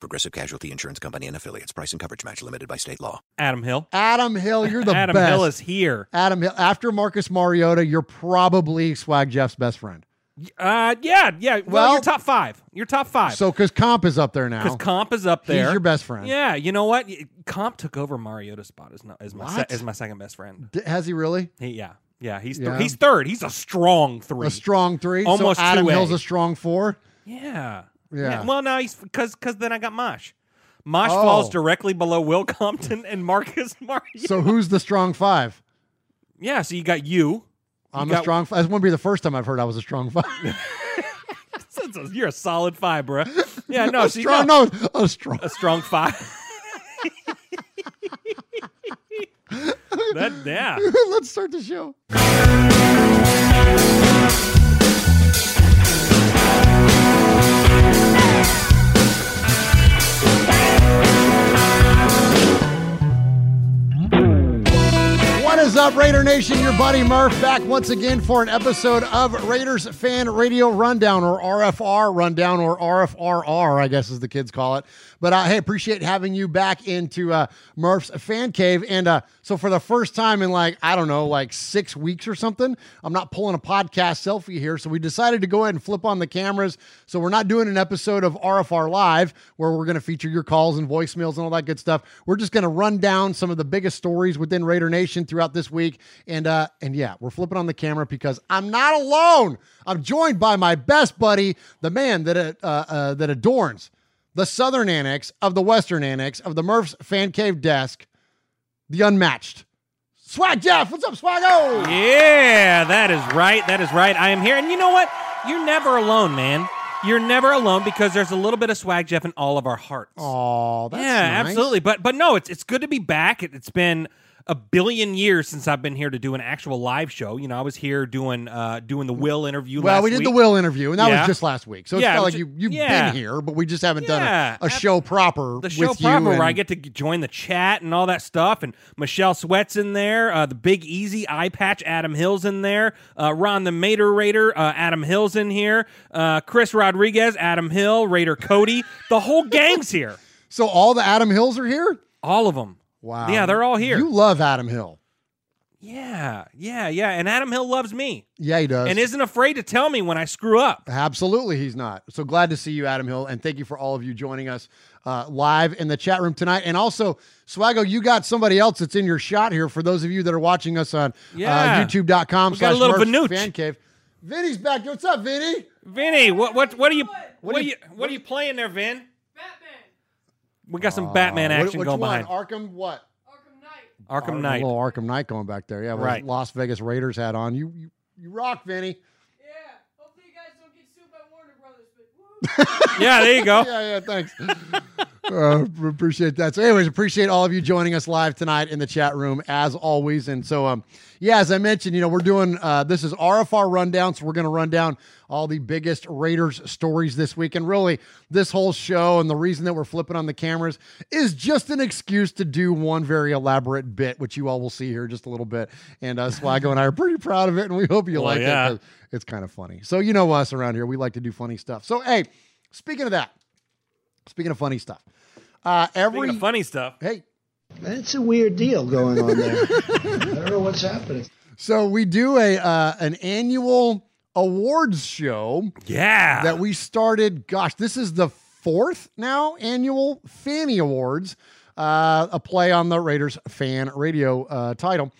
Progressive Casualty Insurance Company and affiliates. Price and coverage match limited by state law. Adam Hill. Adam Hill, you're the Adam best. Hill is here. Adam Hill. After Marcus Mariota, you're probably Swag Jeff's best friend. Uh, yeah, yeah. Well, Well- you're top five. You're top five. So, because Comp is up there now. because. Comp is up there. He's your best friend. Yeah, you know what? Comp took over Mariota's spot as, no, as my se- as my second best friend. D- has he really? He, yeah, yeah. He's Yeah. he's third. He's a strong three. A strong three. Almost so Adam 2A. Hill's a strong four. yeah. Yeah. Well, no, he's because because then I got Mosh. Mosh Oh. falls directly below Will Compton and Marcus Mariota. So who's the strong five? yeah, so you got you. I'm got- a strong five. This won't be the first time I've heard I was a strong five. You're a solid five, bro. Yeah, no, a see, strong, no, no, a strong. a strong five. that yeah. Let's start the show. Up, Raider Nation? Your buddy Murph back once again for an episode of Raiders Fan Radio Rundown, or RFR Rundown, or RFRR, I guess as the kids call it. But uh, hey, appreciate having you back into uh, Murph's Fan Cave. And uh, so, for the first time in like, I don't know, like six weeks or something, I'm not pulling a podcast selfie here. So, we decided to go ahead and flip on the cameras. So, we're not doing an episode of RFR Live where we're going to feature your calls and voicemails and all that good stuff. We're just going to run down some of the biggest stories within Raider Nation throughout this week. And uh, and yeah, we're flipping on the camera because I'm not alone. I'm joined by my best buddy, the man that uh, uh, that adorns the Southern Annex of the Western Annex of the Murph's Fan Cave desk, the unmatched Swag Jeff. What's up, Swaggo? Yeah, that is right. That is right. I am here. And you know what? You're never alone, man. You're never alone because there's a little bit of swag Jeff in all of our hearts. Oh, that's yeah, nice. absolutely. But but no, it's it's good to be back. It, it's been a billion years since I've been here to do an actual live show. You know, I was here doing uh doing the Will interview. Well, we did week. the Will interview, and that Yeah. was just last week. So it's Yeah, not like you you've yeah. been here, but we just haven't done a, a show proper the show with proper you. where I get to join the chat and all that stuff. And Michelle Sweat's in there. Uh, the Big Easy Eye Patch Adam Hill's in there. Uh, Ron the Mater Raider uh, Adam Hill's in here. Uh, Chris Rodriguez Adam Hill Raider Cody. The whole gang's here. So all the Adam Hills are here? All of them. Wow. Yeah, they're all here. You love Adam Hill. Yeah, yeah, yeah. And Adam Hill loves me Yeah, he does. and isn't afraid to tell me when I screw up. Absolutely, he's not. So glad to see you, Adam Hill, and thank you for all of you joining us uh, live in the chat room tonight. And also, Swaggo, you got somebody else that's in your shot here. For those of you that are watching us on Yeah. uh, YouTube.com We got a slash little Murph's Vanooch. Fan Cave. Vinny's back. What's up, Vinny? Vinny, what what what are you what, do are you- you what are you playing there, Vin? Batman. We got some Batman Uh, What- action which going one? behind. Arkham what? Arkham A Knight. little Arkham Knight going back there. Yeah, with Right. Las Vegas Raiders hat on. You you, you rock, Vinny. Yeah, hopefully you guys don't get sued by Warner Brothers, but woo. Yeah, there you go. yeah, yeah, thanks. Uh, appreciate that. So, anyways, appreciate all of you joining us live tonight in the chat room as always. And so, um, yeah, as I mentioned, you know, we're doing uh, this is RFR rundown, so we're going to run down all the biggest Raiders stories this week. And really, this whole show and the reason that we're flipping on the cameras is just an excuse to do one very elaborate bit, which you all will see here just a little bit. And uh, Swago and I are pretty proud of it, and we hope you Well, like yeah. it. It's kind of funny. So you know us around here, we like to do funny stuff. So hey, speaking of that. Speaking of funny stuff, uh, every of funny stuff. hey, It's a weird deal going on there. I don't know what's happening. so we do a uh, an annual awards show Yeah. that we started. Gosh, this is the fourth now annual Fanny Awards, uh, a play on the Raiders fan radio uh, title.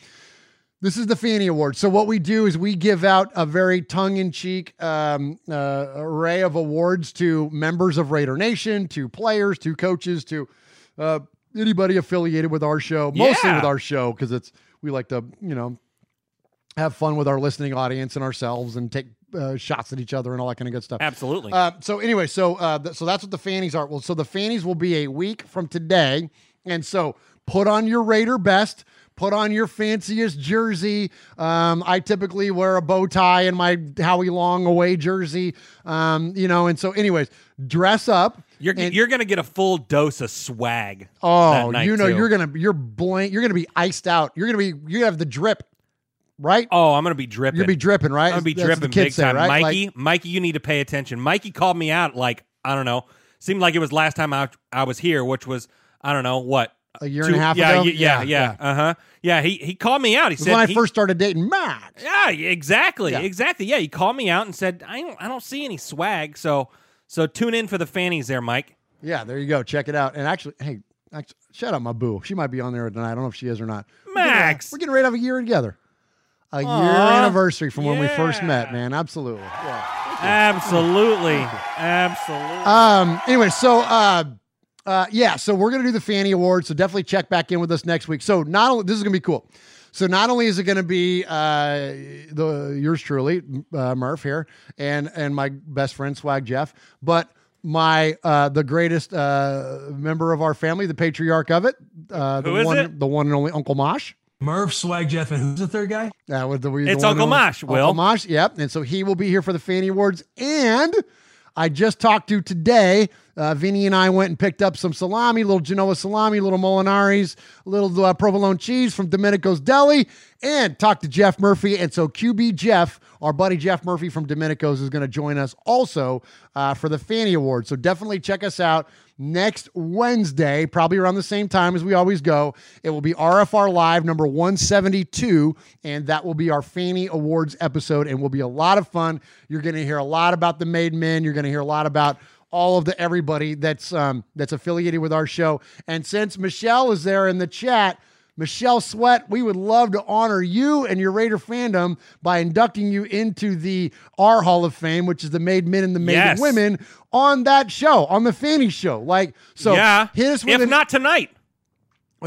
This is the Fanny Award. So what we do is we give out a very tongue-in-cheek um, uh, array of awards to members of Raider Nation, to players, to coaches, to uh, anybody affiliated with our show. Mostly Yeah. with our show because it's we like to you know have fun with our listening audience and ourselves and take uh, shots at each other and all that kind of good stuff. Absolutely. Uh, so anyway, so uh, th- so that's what the fannies are. Well, so the fannies will be a week from today, and so put on your Raider best. Put on your fanciest jersey. Um, I typically wear a bow tie and my Howie Long away jersey. Um, you know, and so, anyways, dress up. you're and- you're gonna get a full dose of swag. oh, that night, you know, too. you're gonna you're blank. You're gonna be iced out. You're gonna be you have the drip, right? Oh, I'm gonna be dripping. You're gonna be dripping, right? I'm gonna be That's dripping big say, time. right? Like- Mikey, Mikey, you need to pay attention. Mikey called me out like I don't know. Seemed like it was last time I I was here, which was I don't know what A year and a half yeah, ago? y- Yeah, Yeah, yeah, uh huh. Yeah, he he called me out. He said when I he- first started dating Max. Yeah, exactly, Yeah. exactly. Yeah, he called me out and said I don't I don't see any swag. So so tune in for the fannies there, Mike. Yeah, there you go. Check it out. And actually, hey, actually, shout out my boo. She might be on there tonight. I don't know if she is or not. Max. we're getting ready to have a year together. A year anniversary from when we first met, man. Absolutely. Yeah. Absolutely, absolutely. Um. Anyway, so uh, uh, yeah. So we're gonna do the Fanny Awards. So definitely check back in with us next week. So not only this is gonna be cool. So not only is it gonna be uh, the yours truly, uh, Murph here, and and my best friend Swag Jeff, but my uh, the greatest uh, member of our family, the patriarch of it, uh, the Who is one, it? the one and only Uncle Mosh. Murph, Swag Jeff, and who's the third guy? Uh, with the, the It's one Uncle and only- Mosh, Will. Uncle Mosh, yep. And so he will be here for the Fanny Awards. And I just talked to today. Uh, Vinny and I went and picked up some salami, little Genoa salami, little Molinaris, a little uh, provolone cheese from Domenico's Deli, and talked to Jeff Murphy. And so QB Jeff, our buddy Jeff Murphy from Domenico's, is going to join us also uh, for the Fanny Awards. So definitely check us out next Wednesday, probably around the same time as we always go. It will be RFR Live number 172, and that will be our Fanny Awards episode, and will be a lot of fun. You're going to hear a lot about the Made Men. You're going to hear a lot about all of the everybody that's um, that's affiliated with our show. And since Michelle is there in the chat. Michelle Sweat, we would love to honor you and your Raider fandom by inducting you into the R Hall of Fame, which is the Made Men and the Made Yes. Women on that show, on the Fanny Show. Like, so yeah, hit us with if an, not tonight.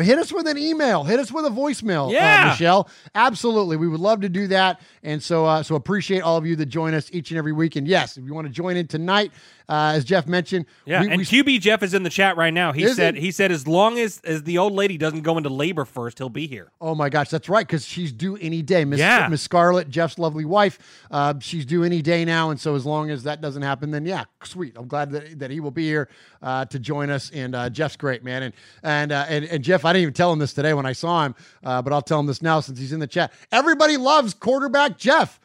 Hit us with an email, hit us with a voicemail, uh, Yeah. Michelle. Absolutely, we would love to do that. And so, uh, so appreciate all of you that join us each and every week. And yes, if you want to join in tonight, uh, as Jeff mentioned, Yeah, we- and we- QB Jeff is in the chat right now. He said he? he said as long as as the old lady doesn't go into labor first, he'll be here. Oh my gosh, that's right, because she's due any day. Miss Yeah. Miss Scarlett, Jeff's lovely wife, uh, she's due any day now, and so as long as that doesn't happen, then yeah, sweet. I'm glad that, that he will be here uh, to join us. And uh, Jeff's great, man. And and, uh, and and Jeff, I didn't even tell him this today when I saw him, uh, but I'll tell him this now since he's in the chat. Everybody loves quarterback Jeff,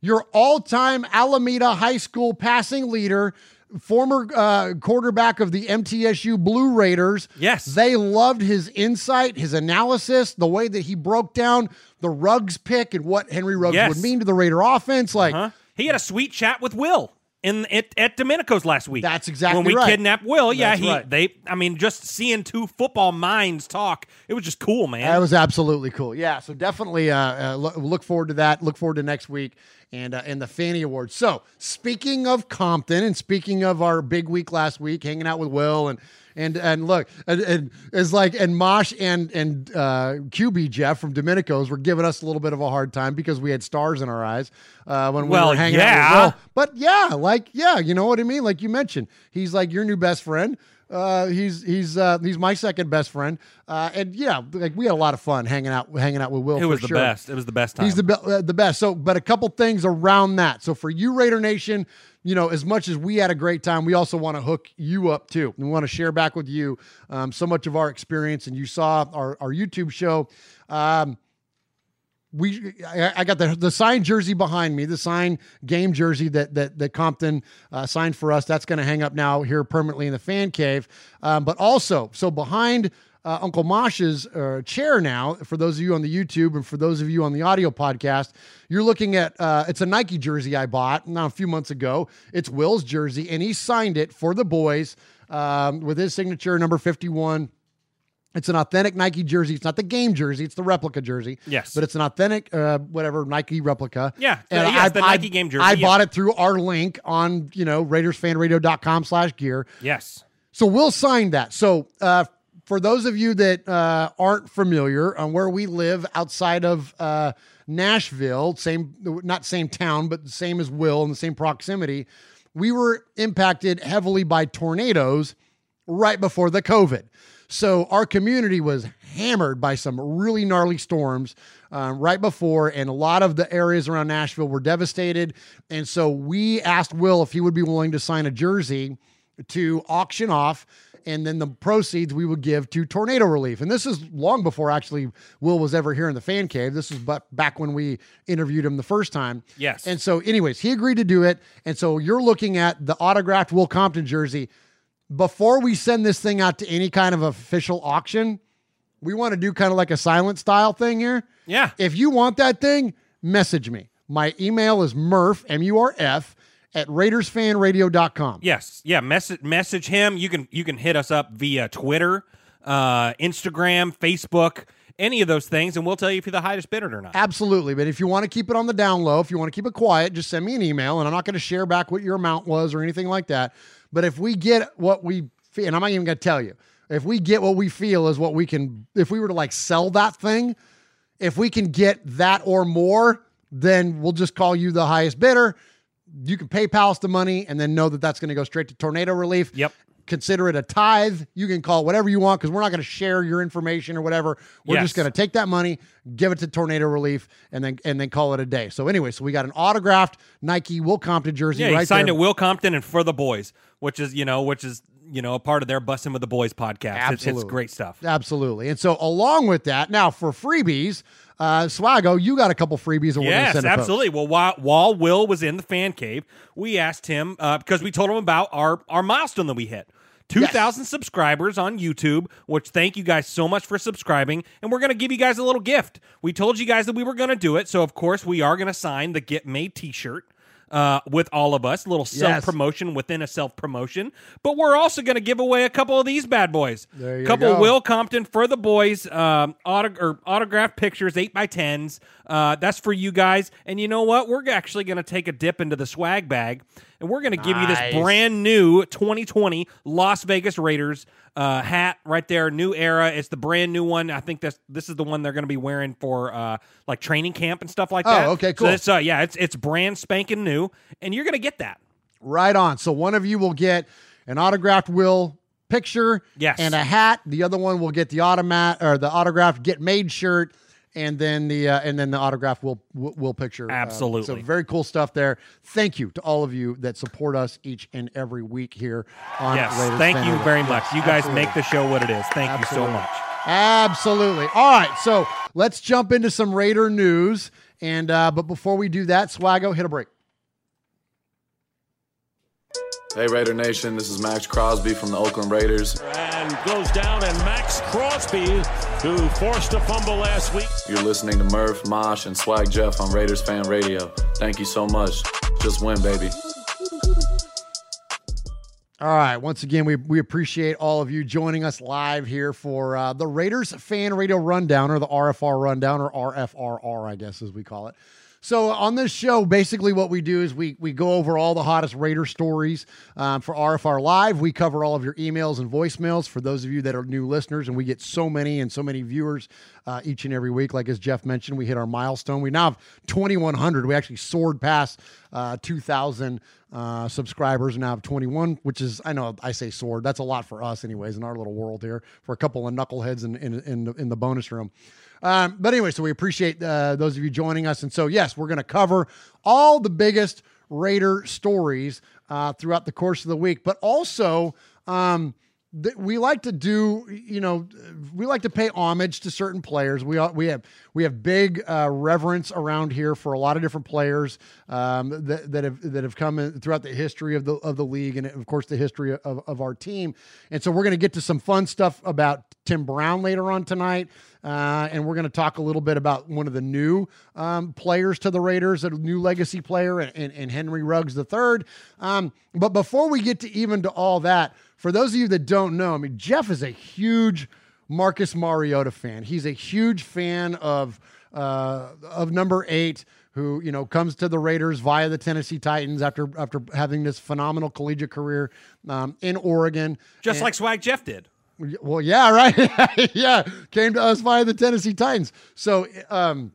your all-time Alameda High School passing leader. Former uh, quarterback of the MTSU Blue Raiders. Yes. They loved his insight, his analysis, the way that he broke down the Ruggs pick and what Henry Ruggs Yes. would mean to the Raider offense. Like, Huh? He had a sweet chat with Will in at, at Domenico's last week. That's exactly right. when we right. kidnapped Will. Yeah, That's he right. they. I mean, just seeing two football minds talk, it was just cool, man. that was absolutely cool. Yeah, so definitely uh, uh, look, look forward to that. Look forward to next week. and uh, and the Fanny Awards. So speaking of Compton and speaking of our big week last week, hanging out with Will and and and look, and, and it's like and Mosh and and uh, QB Jeff from Domenico's were giving us a little bit of a hard time because we had stars in our eyes uh, when Well, we were hanging out yeah. Will. But yeah, like yeah, you know what I mean. Like you mentioned, he's like your new best friend. Uh, he's he's uh, he's my second best friend. Uh, and yeah, like we had a lot of fun hanging out hanging out with Will. It was the sure. best. It was the best time. He's the be- uh, the best. So, but a couple things around that. So for you, Raider Nation, you know, as much as we had a great time, we also want to hook you up too. We want to share back with you um, so much of our experience. And you saw our our YouTube show. Um, we I, got the the signed jersey behind me, the signed game jersey that that that Compton uh, signed for us. That's going to hang up now here permanently in the fan cave. Um, but also, so behind uh, Uncle Mosh's uh, chair now, for those of you on the YouTube and for those of you on the audio podcast, you're looking at uh, it's a Nike jersey I bought now a few months ago. It's Will's jersey, and he signed it for the boys um, with his signature, number 51. It's an authentic Nike jersey. It's not the game jersey. It's the replica jersey. Yes. but it's an authentic, uh, whatever Nike replica. Yeah, uh, yes, the Nike game jersey, I yeah. bought it through our link on you know RaidersFanRadio.com slash gear. yes. So we'll sign that. So uh, for those of you that uh, aren't familiar on where we live outside of uh, Nashville, same not same town, but the same as Will in the same proximity, we were impacted heavily by tornadoes right before the COVID. So our community was hammered by some really gnarly storms uh, right before, and a lot of the areas around Nashville were devastated. And so we asked Will if he would be willing to sign a jersey to auction off and then the proceeds we would give to tornado relief. And this is long before actually Will was ever here in the fan cave. This was but back when we interviewed him the first time. Yes. And so, anyways, he agreed to do it. And so you're looking at the autographed Will Compton jersey. Before we send this thing out to any kind of official auction, we want to do kind of like a silent style thing here. Yeah. If you want that thing, message me. My email is murph, M U R F, at RaidersFanRadio.com. Yes, yeah. Message message him. You can you can hit us up via Twitter, uh, Instagram, Facebook, any of those things, and we'll tell you if you're the highest bidder or not. Absolutely. But if you want to keep it on the down low, if you want to keep it quiet, just send me an email and I'm not going to share back what your amount was or anything like that. But if we get what we feel, and I'm not even going to tell you, if we get what we feel is what we can, if we were to like sell that thing, if we can get that or more, then we'll just call you the highest bidder. You can PayPal us the money and then know that that's going to go straight to tornado relief. Yep. Consider it a tithe. You can call it whatever you want because we're not going to share your information or whatever. We're Yes. just going to take that money, give it to tornado relief, and then and then call it a day. So anyway, so we got an autographed Nike Will Compton jersey Yeah, right signed there. it Will Compton and for the boys, which is you know which is you know a part of their Bussin' with the Boys podcast. It's, it's great stuff. Absolutely. And so along with that, now for freebies, uh, Swago, you got a couple freebies we're Yes, send to folks. absolutely. Well, while, while Will was in the fan cave, we asked him uh, because we told him about our our milestone that we hit. 2,000 subscribers on YouTube, which thank you guys so much for subscribing. And we're going to give you guys a little gift. We told you guys that we were going to do it. So, of course, we are going to sign the Get Made t shirt uh, with all of us, a little self promotion within a self promotion. But we're also going to give away a couple of these bad boys. There you couple go. Will Compton for the boys, um, auto- or autographed pictures, 8 by 10s Uh, that's for you guys. And you know what? We're actually going to take a dip into the swag bag and we're going to give you this brand new 2020 Las Vegas Raiders uh, hat right there, new era. It's the brand new one. I think this this is the one they're going to be wearing for uh, like training camp and stuff like Oh, that. okay, So cool. it's, uh, yeah, it's it's brand spanking new, and you're going to get that. Right on. So one of you will get an autographed Will picture Yes. and a hat. The other one will get the automat or the autographed Get Made shirt. And then the uh, and then the autograph will will picture. Uh, Absolutely. so very cool stuff there. Thank you to all of you that support us each and every week here on Yes, Raiders thank Fan you very Yes, much. You guys absolutely. make the show what it is. Thank you so much. Absolutely. All right, so let's jump into some Raider news. And uh, but before we do that, Swago, hit a break. Hey Raider Nation, this is Maxx Crosby from the Oakland Raiders. and goes down. And Maxx Crosby, who forced a fumble last week. You're listening to Murph, Mosh, and Swag Jeff on Raiders Fan Radio. Thank you so much. Just win, baby. All right. Once again, we, we appreciate all of you joining us live here for uh, the Raiders Fan Radio Rundown, or the RFR Rundown, or RFRR, I guess as we call it. So on this show, basically what we do is we we go over all the hottest Raider stories um, for RFR Live. We cover all of your emails and voicemails for those of you that are new listeners, and we get so many and so many viewers uh, each and every week. Like as Jeff mentioned, we hit our milestone. We now have 2,100. We actually soared past uh, 2,000 uh, subscribers and now have 21, which is I know I say soared. That's a lot for us, anyways, in our little world here for a couple of knuckleheads in in in the, in the bonus room. Um, but anyway, so we appreciate uh, those of you joining us. And so, yes, we're going to cover all the biggest Raider stories uh, throughout the course of the week, but also. Um, th- we like to do, you know, we like to pay homage to certain players. We we have we have big uh, reverence around here for a lot of different players um, that, that have that have come in throughout the history of the of the league and of course the history of, of our team. And so we're going to get to some fun stuff about Tim Brown later on tonight. Uh, and we're going to talk a little bit about one of the new um, players to the Raiders, a new legacy player, and, and, and Henry Ruggs III. Um, but before we get to even to all that, for those of you that don't know, I mean, Jeff is a huge Marcus Mariota fan. He's a huge fan of uh, of number eight, who you know comes to the Raiders via the Tennessee Titans after after having this phenomenal collegiate career um, in Oregon, Just And- like Swag Jeff did. Well, yeah, right. yeah, came to us via the Tennessee Titans. So, um,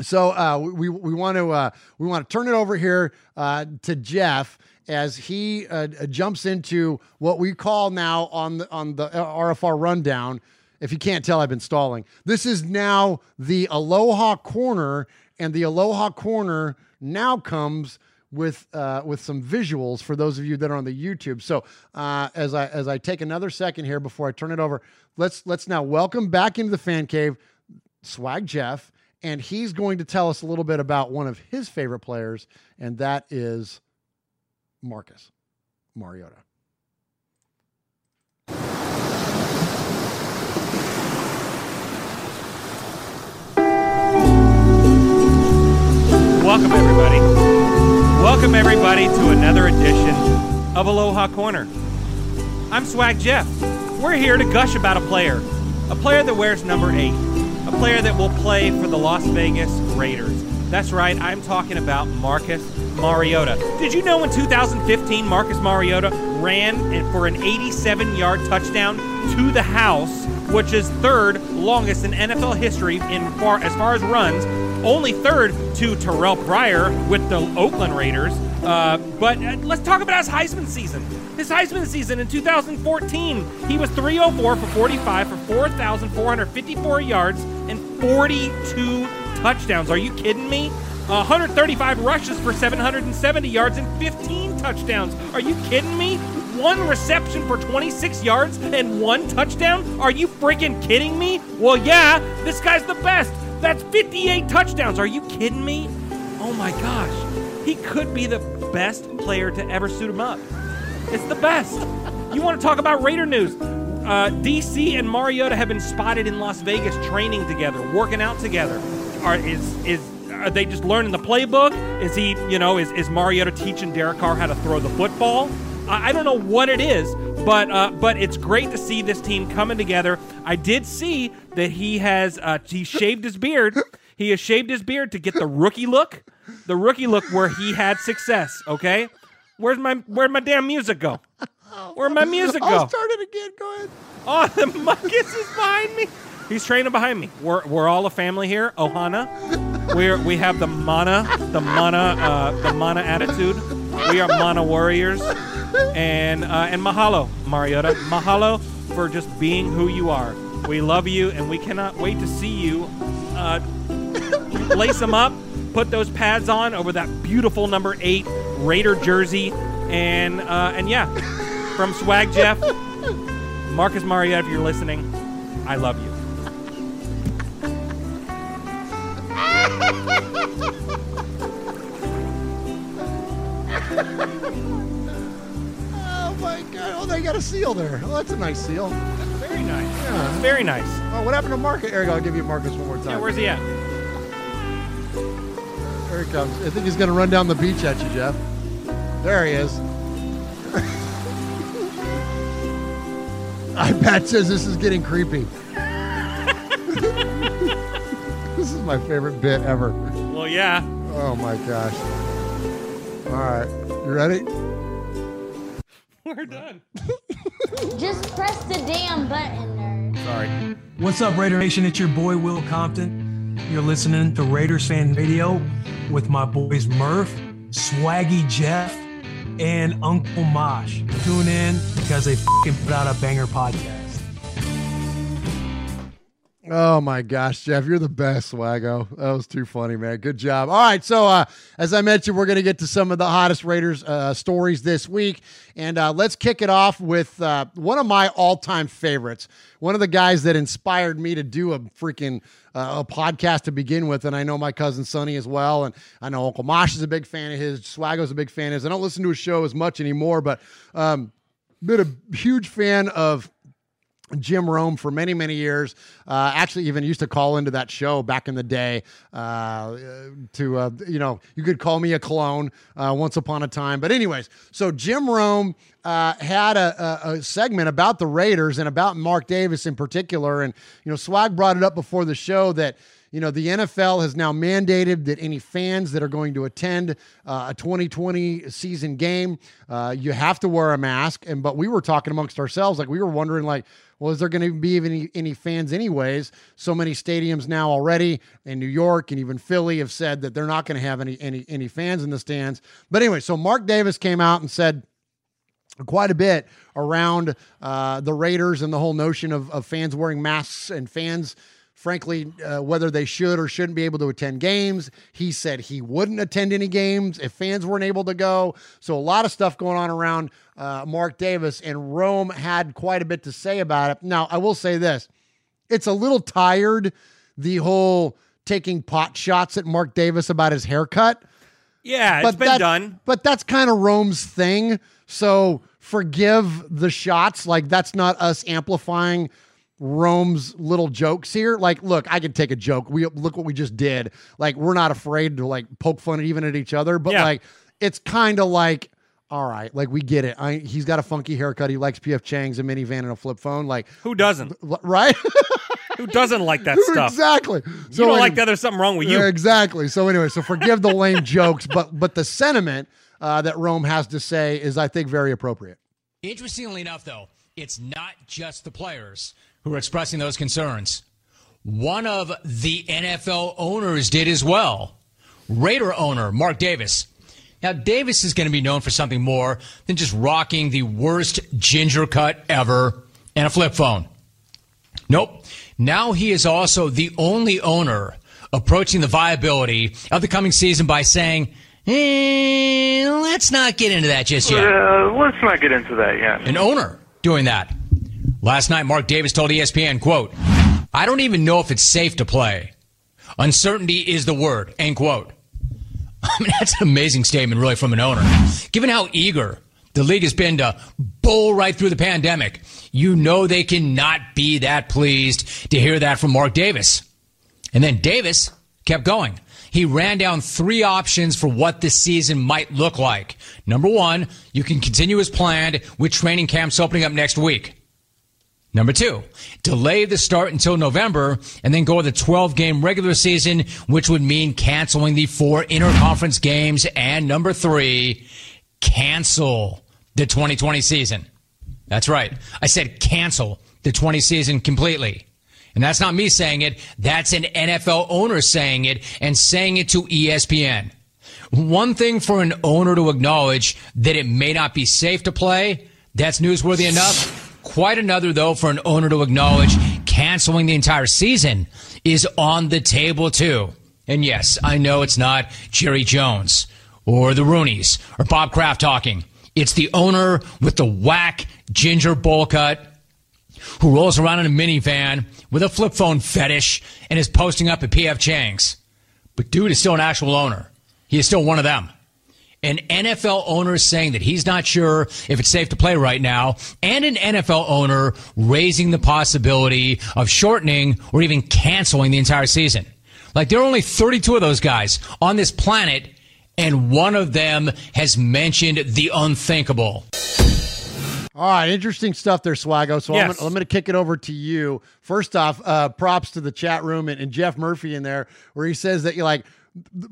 so uh, we we want to uh, we want to turn it over here uh, to Jeff as he uh, jumps into what we call now on the on the RFR rundown. If you can't tell, I've been stalling. This is now the Aloha Corner, and the Aloha Corner now comes with uh, with some visuals for those of you that are on the YouTube. So uh, as I as I take another second here before I turn it over, let's let's now welcome back into the fan cave, Swag Jeff, and he's going to tell us a little bit about one of his favorite players, and that is Marcus Mariota. Welcome, everybody. Welcome, everybody, to another edition of Aloha Corner. I'm Swag Jeff. We're here to gush about a player, a player that wears number eight, a player that will play for the Las Vegas Raiders. That's right, I'm talking about Marcus Mariota. Did you know in 2015 Marcus Mariota ran for an 87 yard touchdown to the house, which is third longest in NFL history in far as far as runs, only third to Terrell Pryor with the Oakland Raiders. Uh, but uh, let's talk about his Heisman season. His Heisman season in 2014, he was 304 for 45 for 4,454 yards and 42 touchdowns. Are you kidding me? 135 rushes for 770 yards and 15 touchdowns. Are you kidding me? One reception for 26 yards and one touchdown? Are you freaking kidding me? Well, yeah, this guy's the best. That's 58 touchdowns. Are you kidding me? Oh my gosh. He could be the best player to ever suit him up. It's the best. You want to talk about Raider news? Uh, DC and Mariota have been spotted in Las Vegas training together, working out together. Are is is are they just learning the playbook? Is he, you know, is, is Mariota teaching Derek Carr how to throw the football? I, don't know what it is, but uh, but it's great to see this team coming together. I did see that he has uh, he shaved his beard. He has shaved his beard to get the rookie look, the rookie look where he had success. Okay, where's my where'd my damn music go? Where'd my music go? I'll start it again. Go ahead. Oh, the Marcus is behind me. He's training behind me. We're, we're all a family here. Ohana. We're we have the mana, the mana, uh, the mana attitude. We are mana warriors, and uh, and mahalo, Mariota. Mahalo for just being who you are. We love you, and we cannot wait to see you. Uh, lace them up, put those pads on over that beautiful number eight Raider jersey, and uh, and yeah, from Swag Jeff, Marcus Mariota, if you're listening, I love you. Oh, they got a seal there. Oh, that's a nice seal. Very nice. Yeah. Very nice. Oh, what happened to Marcus? Eric, I'll give you Marcus one more time. Yeah, where's he at? There he comes. I think he's going to run down the beach at you, Jeff. There he is. I bet says this is getting creepy. this is my favorite bit ever. Well, Well, yeah. Oh my gosh. All right. You ready? We're done. Just press the damn button, nerd. Sorry. What's up, Raider Nation? It's your boy Will Compton. You're listening to Raiders Fan Radio with my boys Murph, Swaggy Jeff, and Uncle Mosh. Tune in because they fucking put out a banger podcast. Oh my gosh, Jeff, you're the best, Swaggo. That was too funny, man. Good job. All right, so uh, as I mentioned, we're going to get to some of the hottest Raiders uh, stories this week, and uh, let's kick it off with uh, one of my all-time favorites. One of the guys that inspired me to do a freaking uh, a podcast to begin with, and I know my cousin Sonny as well, and I know Uncle Mosh is a big fan of his. Swaggo's a big fan of his. I don't listen to his show as much anymore, but um, been a huge fan of Jim Rome for many, many years. Uh, actually, even used to call into that show back in the day. Uh, to uh, you know, you could call me a clone uh, once upon a time. But anyways, so Jim Rome uh, had a, a, a segment about the Raiders and about Mark Davis in particular. And you know, Swag brought it up before the show that you know, the NFL has now mandated that any fans that are going to attend uh, a 2020 season game, uh, you have to wear a mask. And but we were talking amongst ourselves, like we were wondering, like, well, is there going to be any any fans anyways? So many stadiums now already in New York and even Philly have said that they're not going to have any any any fans in the stands. But anyway, so Mark Davis came out and said quite a bit around uh, the Raiders and the whole notion of, of fans wearing masks and fans frankly, uh, whether they should or shouldn't be able to attend games. He said he wouldn't attend any games if fans weren't able to go. So a lot of stuff going on around uh, Mark Davis, and Rome had quite a bit to say about it. Now, I will say this it's a little tired, the whole taking pot shots at Mark Davis about his haircut. Yeah, it's been that- done. But that's kind of Rome's thing. So forgive the shots. Like, that's not us amplifying Rome's little jokes here. Like, look, I can take a joke. We look what we just did. Like, we're not afraid to like poke fun at even at each other, but Yeah. like it's kind of like, all right, like we get it. I, he's got a funky haircut. He likes PF Chang's, a minivan, and a flip phone. Like, Who doesn't? right? Who doesn't like that stuff? exactly. You don't anyway- like that? There's something wrong with you. yeah, exactly. So anyway, so forgive the lame jokes, but but the sentiment uh, that Rome has to say is, I think, very appropriate. Interestingly enough, though, it's not just the players who are expressing those concerns. One of the NFL owners did as well. Raider owner Mark Davis. Now, Davis is going to be known for something more than just rocking the worst ginger cut ever and a flip phone. Nope. Now he is also the only owner approaching the viability of the coming season by saying, eh, let's not get into that just yet. Uh, let's not get into that yet. An owner doing that. Last night, Mark Davis told ESPN, quote, I don't even know if it's safe to play. Uncertainty is the word, end quote. I mean, that's an amazing statement, really, from an owner. Given how eager the league has been to bowl right through the pandemic, you know they cannot be that pleased to hear that from Mark Davis. And then Davis kept going. He ran down three options for what this season might look like. Number one, you can continue as planned with training camps opening up next week. Number two, delay the start until November and then go with a 12 game regular season, which would mean canceling the four interconference games. And number three, cancel the 2020 season. That's right. I said cancel the 20 season completely. And that's not me saying it. That's an NFL owner saying it and saying it to ESPN. One thing for an owner to acknowledge that it may not be safe to play, that's newsworthy enough. Quite another, though, for an owner to acknowledge canceling the entire season is on the table, too. And yes, I know it's not Jerry Jones or the Rooneys or Bob Kraft talking. It's the owner with the whack ginger bowl cut who rolls around in a minivan with a flip phone fetish and is posting up at PF Chang's. But dude is still an actual owner. He is still one of them. An NFL owner saying that he's not sure if it's safe to play right now, and an NFL owner raising the possibility of shortening or even canceling the entire season. Like there are only 32 of those guys on this planet, and one of them has mentioned the unthinkable. All right, interesting stuff there, Swaggo. So I'm, Yes. gonna, I'm going to kick it over to you. First off, uh, props to the chat room and, and Jeff Murphy in there, where he says that you like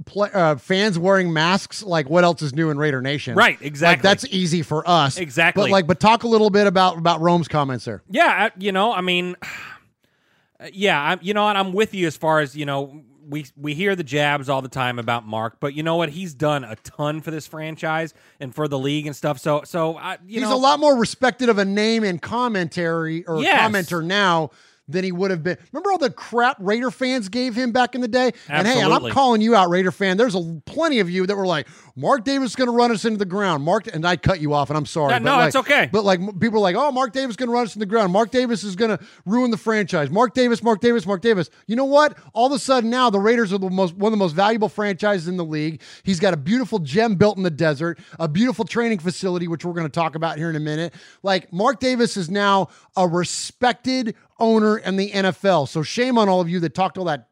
Play, uh, fans wearing masks, like what else is new in Raider Nation? Right, Like, exactly. that's easy for us. Exactly. But like, but talk a little bit about about Rome's comments there. Yeah, I- you know, I mean, yeah, I'm, you know what? I'm with you as far as you know. We we hear the jabs all the time about Mark, but you know what? He's done a ton for this franchise and for the league and stuff. So so I, you know He's know, a lot more respected of a name and commentary or Yes. commenter now than he would have been. Remember all the crap Raider fans gave him back in the day? Absolutely. And hey, and I'm calling you out, Raider fan. There's a plenty of you that were like, Mark Davis is going to run us into the ground. Mark, and I cut you off, and I'm sorry. Yeah, but no, like- it's okay. But like people are like, oh, Mark Davis is going to run us into the ground. Mark Davis is going to ruin the franchise. Mark Davis, Mark Davis, Mark Davis. You know what? All of a sudden now the Raiders are the most one of the most valuable franchises in the league. He's got a beautiful gem built in the desert, a beautiful training facility, which we're going to talk about here in a minute. Like Mark Davis is now a respected owner and the NFL. So shame on all of you that talked all that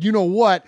you know what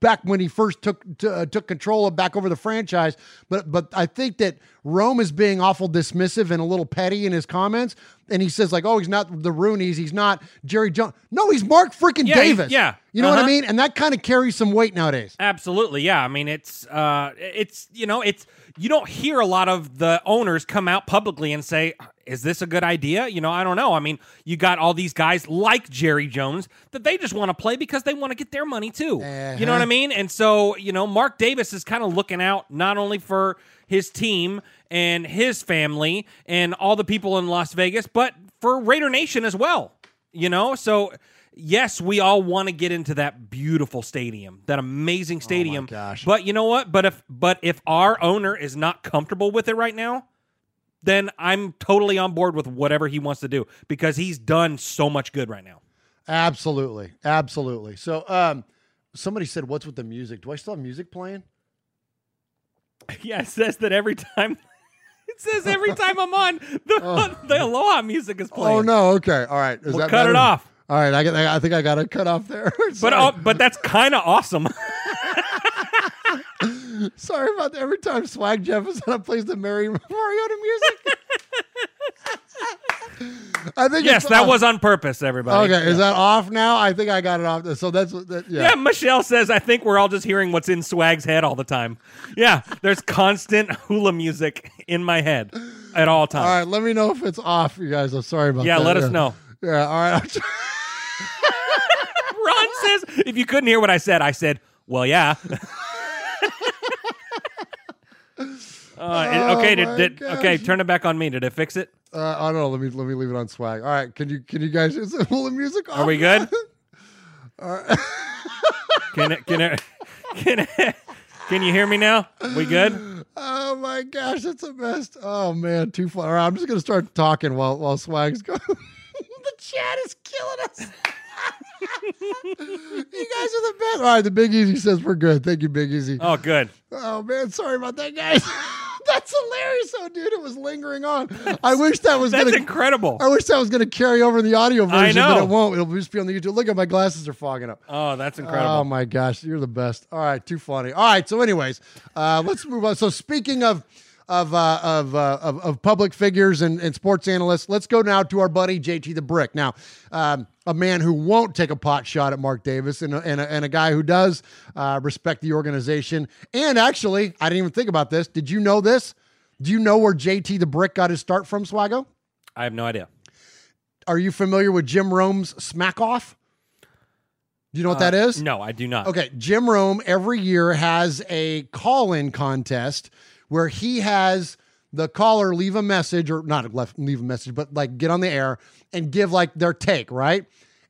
back when he first took uh, took control of back over the franchise but but I think that Rome is being awful dismissive and a little petty in his comments and he says like oh he's not the Rooneys he's not Jerry Jones no he's Mark freaking Yeah, he- Davis yeah. you know what I Uh-huh. mean and that kind of carries some weight nowadays Absolutely, yeah. I mean, it's uh, it's you know, it's you don't hear a lot of the owners come out publicly and say, "Is this a good idea?" You know, I don't know. I mean, you got all these guys like Jerry Jones that they just want to play because they want to get their money too. You know what I uh-huh. mean? And so, you know, Mark Davis is kind of looking out not only for his team and his family and all the people in Las Vegas, but for Raider Nation as well. You know, so yes, we all want to get into that beautiful stadium, that amazing stadium. gosh. But you know what? But if but if our owner is not comfortable with it right now, then I'm totally on board with whatever he wants to do because he's done so much good right now. absolutely absolutely so um somebody said what's with the music do I still have music playing Yeah, it says that every time. It says every time I'm on, the, the Aloha music is playing. oh no okay all right is We'll that cut it better? off. All right I, I think I got to cut off there But uh, but that's kind of awesome. Sorry about that. Every time Swag Jeff is on, plays the Mary Mariota music. I think yes, that off. was on purpose, everybody. okay. Is that off now? I think I got it off. So that's what- that, yeah. Yeah, Michelle says, I think we're all just hearing what's in Swag's head all the time. Yeah, there's constant hula music in my head at all All times. All right, Let me know if it's off, you guys. I'm sorry about that. Yeah, let us know. Yeah. All right. If you couldn't hear what I said, I said, well, yeah. Uh, Oh, okay, did, did, okay, turn it back on me. Did it fix it? uh, I don't know. Let me let me leave it on Swag. All right. Can you can you guys it full of music? Are we good? All right. Can it, can it, can it, can you hear me now? We good? Oh my gosh, that's the best. Oh man, too far. All right, I'm just gonna start talking while while Swag's going. the chat is killing us. You guys are the best. All right, the Big Easy says we're good. Thank you, Big Easy. Oh, good. Oh man, sorry about that, guys. That's hilarious. Oh, dude, it was lingering on. I wish that was That's gonna incredible. I wish that was gonna carry over in the audio I version, but it won't. It'll just be on the YouTube. Look at my glasses are fogging up. Oh, that's incredible. Oh my gosh, you're the best. All right, too funny. All right, so anyways, uh, let's move on. So speaking of of uh, of, uh, of of public figures and, and sports analysts, let's go now to our buddy JT the Brick. Now, um, a man who won't take a pot shot at Mark Davis, and a, and a, and a guy who does uh, respect the organization. And actually, I didn't even think about this. Did you know this? Do you know where JT the Brick got his start from, Swago? I have no idea. Are you familiar with Jim Rome's Smack Off? Do you know what that Uh, is? No, I do not. Okay, Jim Rome every year has a call-in contest where he has the caller leave a message or not left leave a message, but like get on the air and give like their take, right?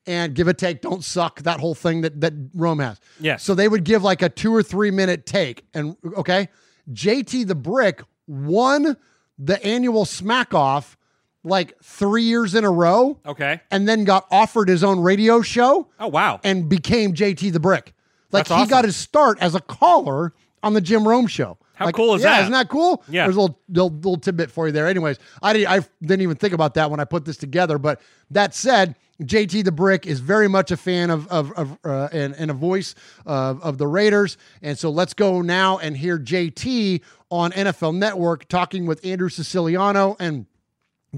And give a take, don't suck, that whole thing that that Rome has. Yeah. So they would give like a two or three minute take. And okay, JT the Brick won the annual smack off like three years in a row Okay. and then got offered his own radio show Oh, wow. and became JT the Brick. Like That's he awesome. got his start as a caller on the Jim Rome show. How Like, cool is yeah, that? Isn't that cool? Yeah. There's a little, little little tidbit for you there. Anyways, I didn't I didn't even think about that when I put this together. But that said, JT the Brick is very much a fan of of, of uh, and, and a voice of, of the Raiders. And so let's go now and hear JT on NFL Network talking with Andrew Siciliano and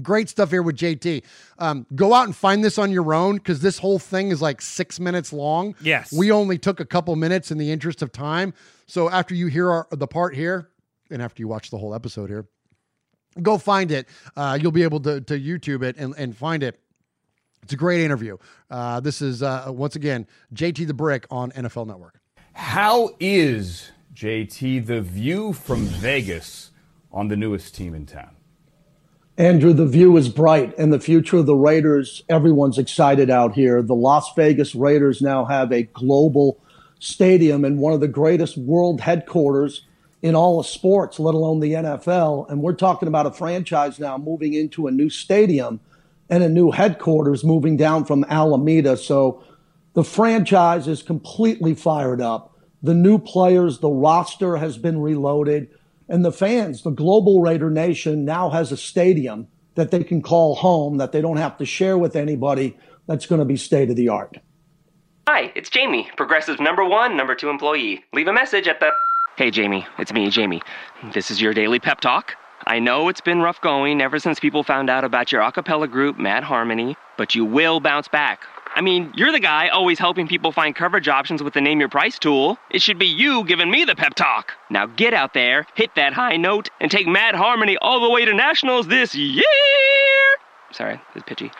Great stuff here with JT. Um, go out and find this on your own because this whole thing is like six minutes long. Yes. We only took a couple minutes in the interest of time. So after you hear our, the part here, and after you watch the whole episode here, go find it. Uh, you'll be able to, to YouTube it and, and find it. It's a great interview. Uh, this is, uh, once again, JT the Brick on NFL Network. How is JT the view from Vegas on the newest team in town? Andrew, the view is bright and the future of the Raiders, everyone's excited out here. The Las Vegas Raiders now have a global stadium and one of the greatest world headquarters in all of sports, let alone the NFL. And we're talking about a franchise now moving into a new stadium and a new headquarters moving down from Alameda. So the franchise is completely fired up. The new players, the roster has been reloaded. And the fans, the global Raider Nation now has a stadium that they can call home, that they don't have to share with anybody. That's going to be state of the art. Hi, it's Jamie, Progressive number one, number two employee. Leave a message at the. Hey, Jamie, it's me, Jamie. This is your daily pep talk. I know it's been rough going ever since people found out about your a cappella group, Mad Harmony, but you will bounce back. I mean, you're the guy always helping people find coverage options with the Name Your Price tool. It should be you giving me the pep talk. Now get out there, hit that high note, and take Mad Harmony all the way to nationals this year. Sorry, it's pitchy.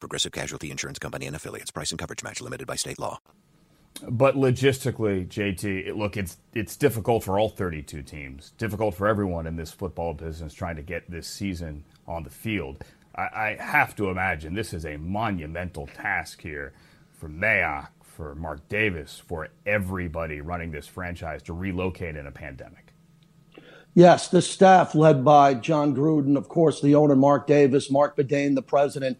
Progressive Casualty Insurance Company and affiliates. Price and coverage match limited by state law. But logistically, JT, it, look, it's it's difficult for all 32 teams. Difficult for everyone in this football business trying to get this season on the field. I, I have to imagine this is a monumental task here for Mayock, for Mark Davis, for everybody running this franchise to relocate in a pandemic. Yes, the staff led by Jon Gruden, of course, the owner, Mark Davis, Marc Badain, the president.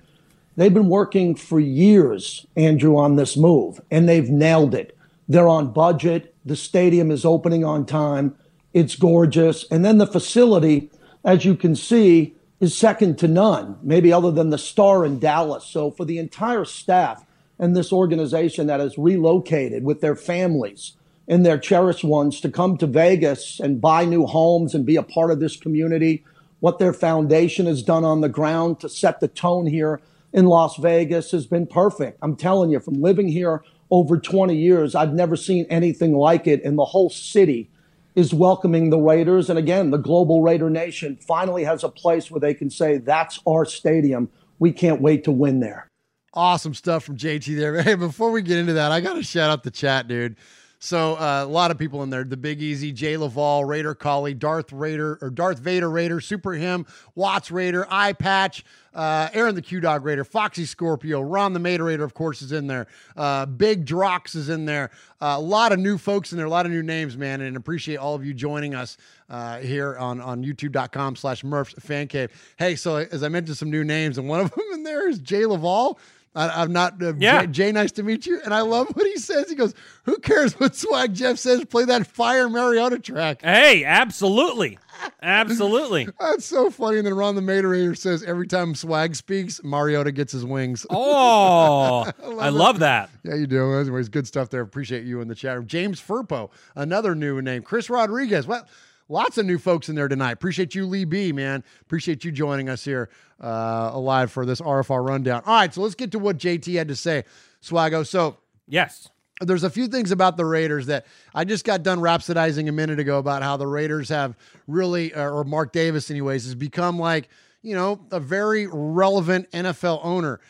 They've been working for years, Andrew, on this move, and they've nailed it. They're on budget. The stadium is opening on time. It's gorgeous. And then the facility, as you can see, is second to none, maybe other than the star in Dallas. So for the entire staff and this organization that has relocated with their families and their cherished ones to come to Vegas and buy new homes and be a part of this community, what their foundation has done on the ground to set the tone here in Las Vegas has been perfect. I'm telling you, from living here over 20 years, I've never seen anything like it. in the whole city is welcoming the Raiders. And again, the global Raider Nation finally has a place where they can say, that's our stadium. We can't wait to win there. Awesome stuff from JT there. Hey, before we get into that, I got to shout out the chat, dude. So uh, a lot of people in there: the Big Easy, Jay Laval, Raider Collie, Darth Raider or Darth Vader Raider, Super Him, Watts Raider, Eye Patch, uh, Aaron the Q Dog Raider, Foxy Scorpio, Ron the Mater Raider, of course, is in there. Uh, Big Drox is in there. Uh, a lot of new folks in there, a lot of new names, man, and appreciate all of you joining us uh, here on on YouTube.com slash Murph's Fan Cave. Hey, so as I mentioned, some new names, and one of them in there is Jay Laval. I, am not. Uh, Yeah. Jay, Jay, nice to meet you. And I love what he says. He goes, "Who cares what Swag Jeff says? Play that Fire Mariota track." Hey, absolutely, absolutely. That's so funny. And then Ron the Materator says, "Every time Swag speaks, Mariota gets his wings." Oh, I it. love that. Yeah, you do. Anyways, good stuff there. Appreciate you in the chat room. James Furpo, another new name. Chris Rodriguez. Well, lots of new folks in there tonight. Appreciate you, Lee B, man. Appreciate you joining us here uh, alive for this RFR rundown. All right, so let's get to what JT had to say, Swago. So, yes. There's a few things about the Raiders that I just got done rhapsodizing a minute ago about how the Raiders have really, uh, or Mark Davis, anyways, has become like, you know, a very relevant NFL owner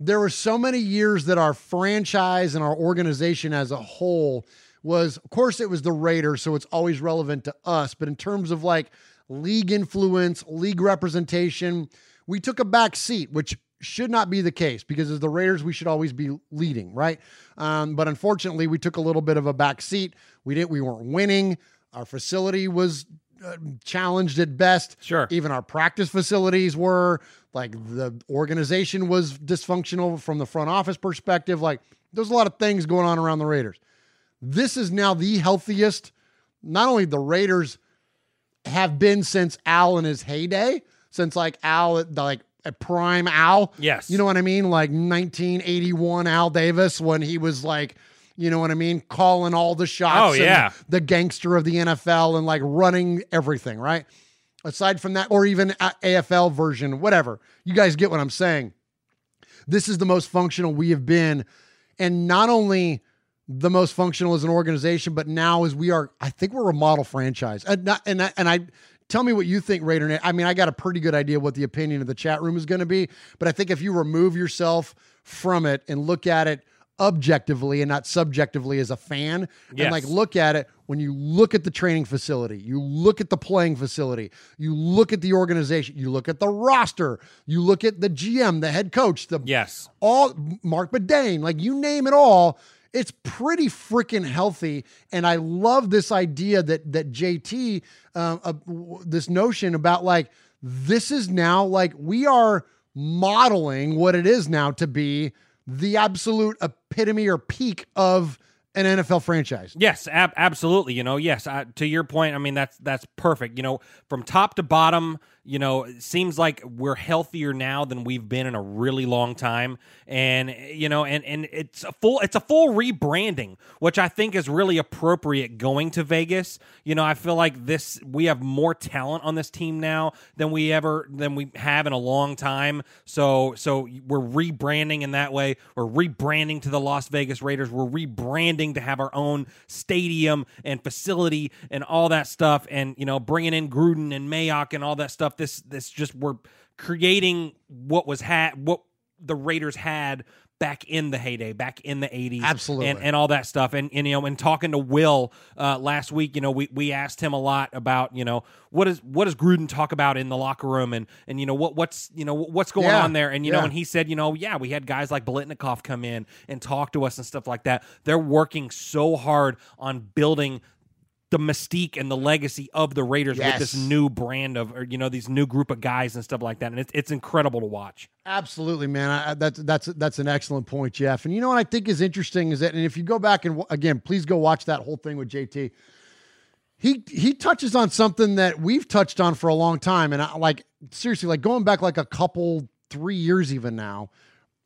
there were so many years that our franchise and our organization as a whole was of course it was the Raiders so it's always relevant to us but in terms of like league influence league representation we took a back seat which should not be the case because as the Raiders we should always be leading right um, but unfortunately we took a little bit of a back seat we didn't we weren't winning our facility was uh, challenged at best. Sure. Even our practice facilities were like the organization was dysfunctional from the front office perspective. Like there's a lot of things going on around the Raiders. This is now the healthiest. Not only the Raiders have been since Al in his heyday, since like Al, like a prime Al. Yes. You know what I mean? Like 1981 Al Davis when he was like, you know what I mean? Calling all the shots. Oh, and yeah. The gangster of the NFL and like running everything, right? aside from that, or even AFL version, whatever. You guys get what I'm saying. This is the most functional we have been. And not only the most functional as an organization, but now as we are, I think we're a model franchise. And, not, and, I, and I tell me what you think, Raider. Nate. I mean, I got a pretty good idea what the opinion of the chat room is going to be, but I think if you remove yourself from it and look at it objectively and not subjectively as a fan Yes. and like look at it when you look at the training facility you look at the playing facility you look at the organization you look at the roster you look at the gm the head coach the yes all mark Bedane, like you name it all it's pretty freaking healthy and i love this idea that that jt uh, uh, this notion about like this is now like we are modeling what it is now to be the absolute epitome or peak of an NFL franchise. Yes, ab- absolutely. You know, yes. I, to your point, I mean that's that's perfect. You know, from top to bottom, you know, it seems like we're healthier now than we've been in a really long time, and you know, and and it's a full it's a full rebranding, which I think is really appropriate going to Vegas. You know, I feel like this we have more talent on this team now than we ever than we have in a long time. So so we're rebranding in that way. We're rebranding to the Las Vegas Raiders. We're rebranding to have our own stadium and facility and all that stuff, and you know, bringing in Gruden and Mayock and all that stuff. This this just we're creating what was had what the Raiders had back in the heyday, back in the 80s. Absolutely. And, and all that stuff. And, and, you know, and talking to Will uh, last week, you know, we, we asked him a lot about, you know, what is what does Gruden talk about in the locker room and and you know what what's you know what's going Yeah. on there and you know and he said you know yeah we had guys like Bolitnikov come in and talk to us and stuff like that they're working so hard on building the mystique and the legacy of the Raiders with this new brand of or you know these new group of guys and stuff like that and it's it's incredible to watch Absolutely, man. I- that's that's that's an excellent point, Jeff. And you know what I think is interesting is that, and if you go back and again, please go watch that whole thing with JT. He he touches on something that we've touched on for a long time, and I like seriously, like going back like a couple three years even now,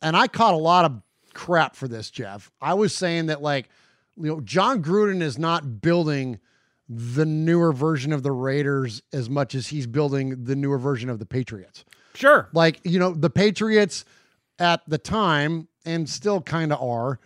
and I caught a lot of crap for this, Jeff. I was saying that like you know Jon Gruden is not building the newer version of the Raiders as much as he's building the newer version of the Patriots. Sure. Like, you know, the Patriots at the time and still kind of are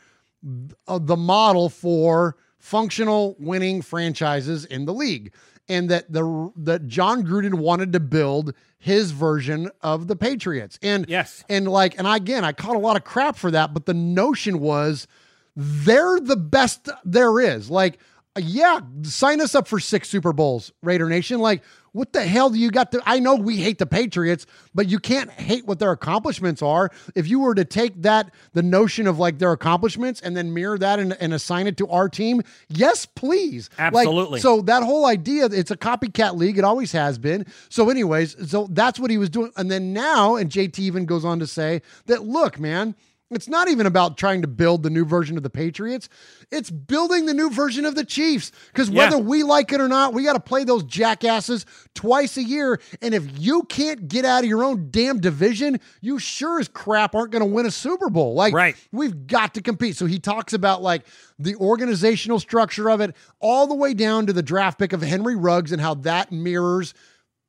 uh, the model for functional winning franchises in the league. And that the that Jon Gruden wanted to build his version of the Patriots. And yes. And like and again, I caught a lot of crap for that, but the notion was they're the best there is. Like, yeah, sign us up for six Super Bowls, Raider Nation. Like, what the hell do you got to? I know we hate the Patriots, but you can't hate what their accomplishments are. If you were to take that, the notion of like their accomplishments and then mirror that and, and assign it to our team, yes, please. Like, Absolutely. so that whole idea, it's a copycat league. It always has been. So, anyways, so that's what he was doing. And then now, and JT even goes on to say that, look, man, it's not even about trying to build the new version of the Patriots. It's building the new version of the Chiefs. Because Yeah. whether we like it or not, we got to play those jackasses twice a year. And if you can't get out of your own damn division, you sure as crap aren't going to win a Super Bowl. Like, Right. we've got to compete. So he talks about like the organizational structure of it, all the way down to the draft pick of Henry Ruggs and how that mirrors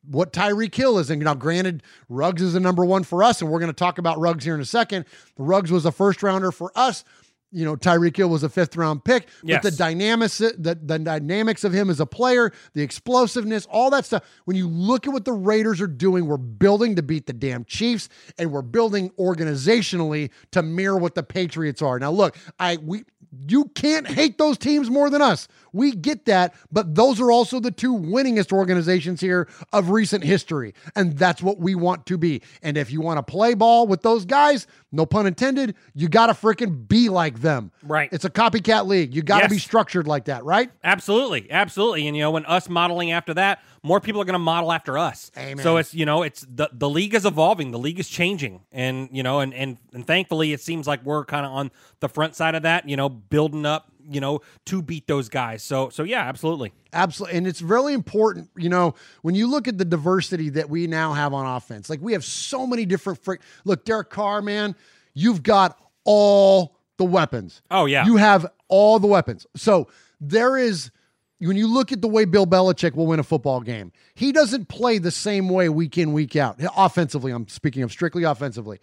what Tyreek Hill is. And now, granted, Ruggs is the number one for us, and we're going to talk about Ruggs here in a second. The Ruggs was a first rounder for us. You know, Tyreek Hill was a fifth round pick, Yes. but the dynamics, the, the dynamics of him as a player, the explosiveness, all that stuff. When you look at what the Raiders are doing, we're building to beat the damn Chiefs, and we're building organizationally to mirror what the Patriots are. Now, look, I we you can't hate those teams more than us. We get that, but those are also the two winningest organizations here of recent history. And that's what we want to be. And if you want to play ball with those guys, no pun intended, you got to freaking be like them. Right. It's a copycat league. You got to Yes. be structured like that, right? Absolutely, absolutely. And you know, when us modeling after that, more people are going to model after us. Amen. So it's you know, it's the the league is evolving, the league is changing, and you know, and and and thankfully, it seems like we're kind of on the front side of that. You know, building up, you know, to beat those guys. So so yeah, absolutely. Absolutely. And it's really important, you know, when you look at the diversity that we now have on offense, like we have so many different frick. Look, Derek Carr, man, you've got all the weapons. Oh yeah. You have all the weapons. So there is when you look at the way Bill Belichick will win a football game, he doesn't play the same way week in, week out. Offensively, I'm speaking of strictly offensively.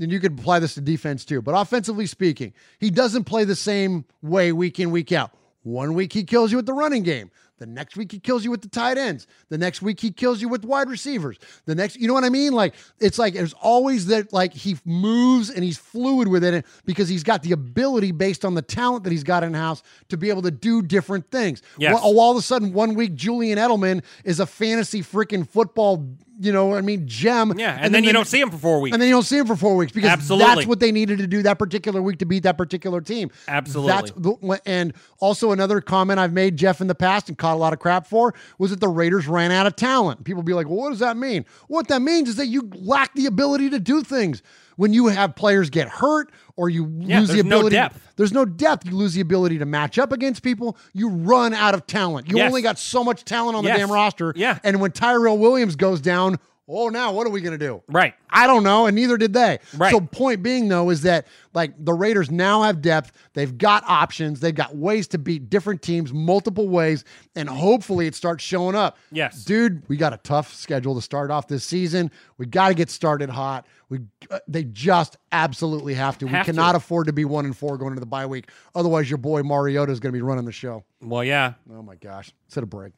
And you could apply this to defense too. But offensively speaking, he doesn't play the same way week in, week out. One week he kills you with the running game. The next week he kills you with the tight ends. The next week he kills you with wide receivers. The next, you know what I mean? Like it's like there's always that like he moves and he's fluid with it because he's got the ability based on the talent that he's got in house to be able to do different things. Yes. Well, all of a sudden, one week Julian Edelman is a fantasy freaking football. You know, what I mean, gem. Yeah, and, then, you don't see him for four weeks. and then you don't see him for four weeks because Absolutely. that's what they needed to do that particular week to beat that particular team. Absolutely. That's the, and also another comment I've made Jeff in the past and caught a lot of crap for was that the Raiders ran out of talent. People be like, "Well, what does that mean?" What that means is that you lack the ability to do things. When you have players get hurt or you Yeah, lose the there's no ability, depth. There's no depth. You lose the ability to match up against people. You run out of talent. You Yes. only got so much talent on the damn roster. Yeah. And when Tyrell Williams goes down, oh, now what are we going to do? Right. I don't know, and neither did they. Right. So point being though is that like the Raiders now have depth. They've got options. They've got ways to beat different teams multiple ways, and hopefully it starts showing up. Yes. dude, we got a tough schedule to start off this season. We got to get started hot. We uh, they just absolutely have to. Have we to. cannot afford to be one and four going into the bye week. Otherwise, your boy Mariota is going to be running the show. Well, yeah. Oh my gosh, set a break.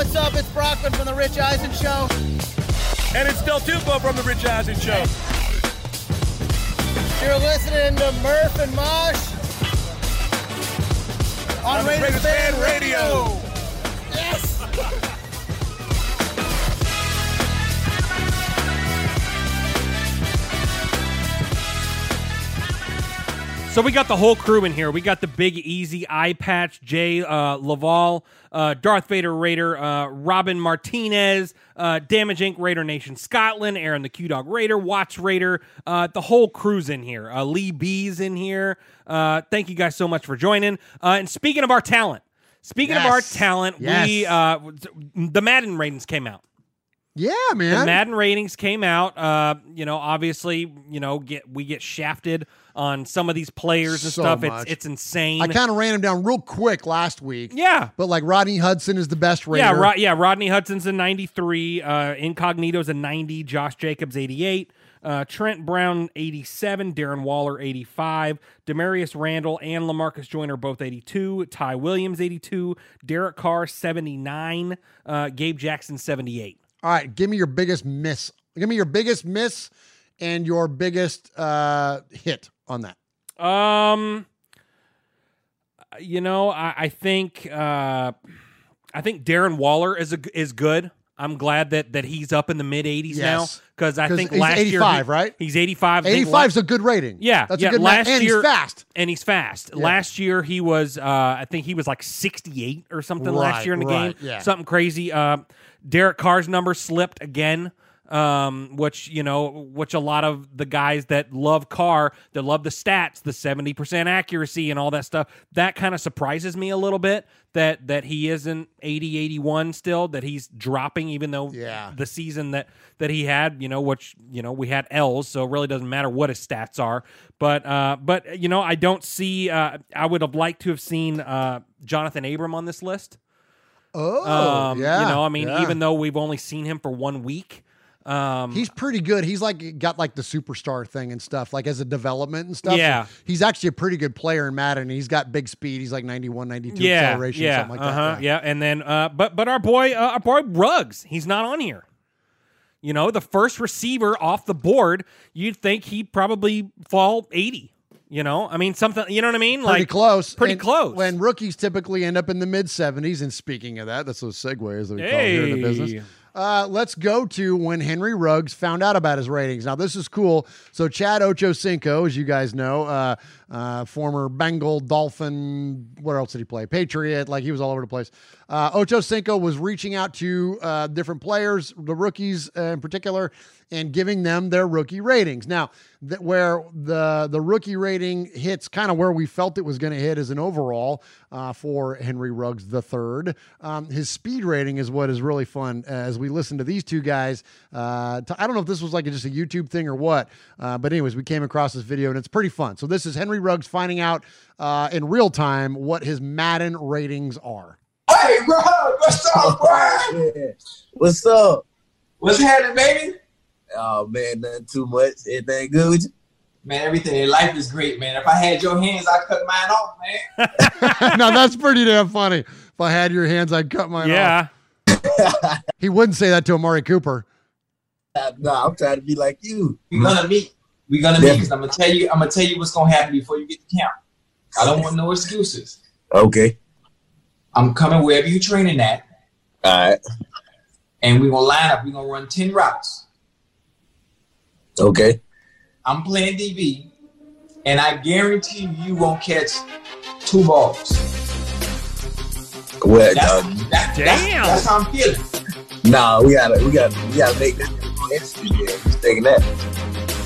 What's up? It's Brockman from The Rich Eisen Show. And it's Del Tufo from The Rich Eisen Show. You're listening to Murph and Mosh on, On Raiders, Raiders Fan Radio. Radio. Yes. So we got the whole crew in here. We got the Big Easy Eye Patch, Jay uh, Laval, uh, Darth Vader Raider, uh, Robin Martinez, uh, Damage Inc. Raider Nation Scotland, Aaron the Q Dog Raider, Watch Raider. Uh, the whole crew's in here. Uh, Lee B's in here. Uh, thank you guys so much for joining. Uh, and speaking of our talent, speaking of our Yes. talent, we Yes. uh, the Madden ratings came out. Yeah, man. The. Madden ratings came out. Uh, you know, obviously, you know, get we get shafted on some of these players and So stuff. much. It's it's insane. I kind of ran him down real quick last week. Yeah. But like Rodney Hudson is the best Raider. yeah, yeah. Rodney Hudson's a 93. Uh, Incognito's a 90. Josh Jacobs 88. Uh, Trent Brown 87. Darren Waller 85. Damarious Randall and Lamarcus Joyner both 82. Ty Williams 82. Derek Carr 79. Uh, Gabe Jackson 78. All right, give me your biggest miss. Give me your biggest miss and your biggest uh, hit on that. Um, you know, I, I think uh, I think Darren Waller is a, is good. I'm glad that that he's up in the mid 80s now Yes. because I think last year 85, he- right? He's 85. 85 is a good rating. yeah, That's yeah, a good last and year, he's fast. and he's fast. Yeah. Last year he was, uh, I think he was like 68 or something last year in the right, game. yeah. Something crazy. Uh, Derek Carr's number slipped again. Um, which you know, which a lot of the guys that love Carr, that love the stats, the seventy percent accuracy and all that stuff, that kind of surprises me a little bit. That that he isn't 80, 81 still. That he's dropping, even though Yeah. the season that that he had, you know, which you know we had L's, so it really doesn't matter what his stats are. But uh, but you know, I don't see. Uh, I would have liked to have seen uh, Johnathan Abram on this list. Oh, Um, yeah. You know, I mean, yeah. even though we've only seen him for one week. Um, He's pretty good. He's like got like the superstar thing and stuff, like as a development and stuff. Yeah. So he's actually a pretty good player in Madden. He's got big speed. He's like 91, 92 yeah, acceleration, yeah, something like uh-huh, that. yeah. And then, uh, but but our boy, uh, our boy Ruggs, he's not on here. You know, the first receiver off the board, you'd think he'd probably fall eighty. You know, I mean, something. You know what I mean? Pretty like close. Pretty And close. When rookies typically end up in the mid 70s. And speaking of that, that's those segues that we call here in the business. Uh, let's go to when Henry Ruggs found out about his ratings. Now, this is cool. So, Chad Ochocinco, as you guys know, uh, uh, former Bengal, Dolphin. Where else did he play? Patriot. Like he was all over the place. Uh, Ocho Cinco was reaching out to uh, different players, the rookies in particular, and giving them their rookie ratings. Now, that where the the rookie rating hits kind of where we felt it was going to hit as an overall uh, for Henry Ruggs the third. Um, his speed rating is what is really fun as we listen to these two guys. Uh, to, I don't know if this was like just a YouTube thing or what, uh, but anyways, we came across this video and it's pretty fun. So this is Henry Ruggs finding out uh, in real time what his Madden ratings are. Hey, bro, what's up, bro? What's up? What's happening, baby? Oh man, nothing too much. Everything good? Man, everything in life is great, man. If I had your hands, I'd cut mine off, man. now that's pretty damn funny. If I had your hands, I'd cut mine Yeah. off. he wouldn't say that to Amari Cooper. Uh, no, I'm trying to be like you. We're gonna meet. We're gonna meet because I'm gonna tell you. I'm gonna tell you what's gonna happen before you get to camp. I don't want no excuses. Okay. I'm coming wherever you're training at, All right. and we're gonna line up. We're gonna run ten routes. Okay. I'm playing DB, and I guarantee you, you won't catch two balls. Well, That's, uh, that- that's- that's how I'm feeling. nah, we gotta, we gotta, we gotta make this interesting. Yeah, who's taking that?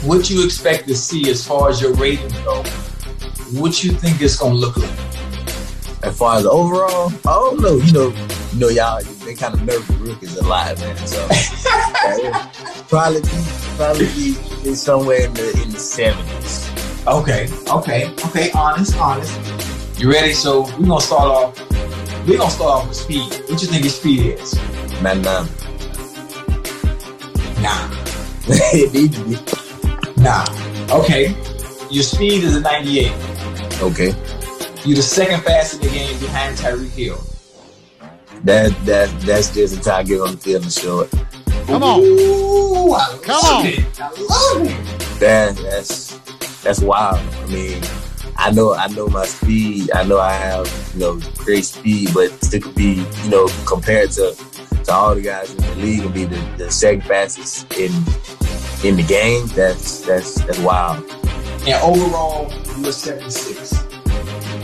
What you expect to see as far as your ratings go? What you think it's gonna look like? As far as overall, I don't know. You know, you know, y'all they kind of nervous rookies a lot, man. So yeah, probably be, probably be in somewhere in the in the seventies. Okay, okay, okay. Honest, honest. You ready? So we're gonna start off. We're gonna start off with speed. What you think your speed is? Man, nah. Nah. it to be. Nah. Okay. Your speed is a 98. Okay. You're the second fastest in the game behind Tyreek Hill. That that that's just until I get on the field and show it. Come on. Ooh, I Come love on. it. I love it. That that's that's wild. I mean, I know I know my speed. I know I have you know great speed, but to be you know compared to to all the guys in the league and be the, the second fastest in in the game. That's that's that's wild. And overall, you were 76.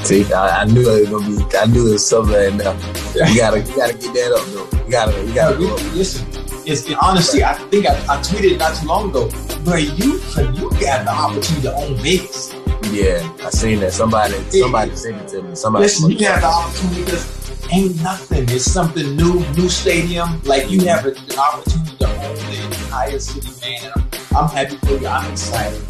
See, I, I knew it was gonna be. I knew it was something. And, uh, you gotta you gotta get that up though. You gotta you gotta up. Listen, it's in honesty. I think I, I tweeted not too long ago, where you you got the opportunity to own Vegas. Yeah, I seen that. Somebody somebody sent it to me. Somebody. Listen, you have the opportunity because ain't nothing. It's something new, new stadium. Like you have an opportunity to own the entire city, man. I'm, I'm happy for you. I'm excited.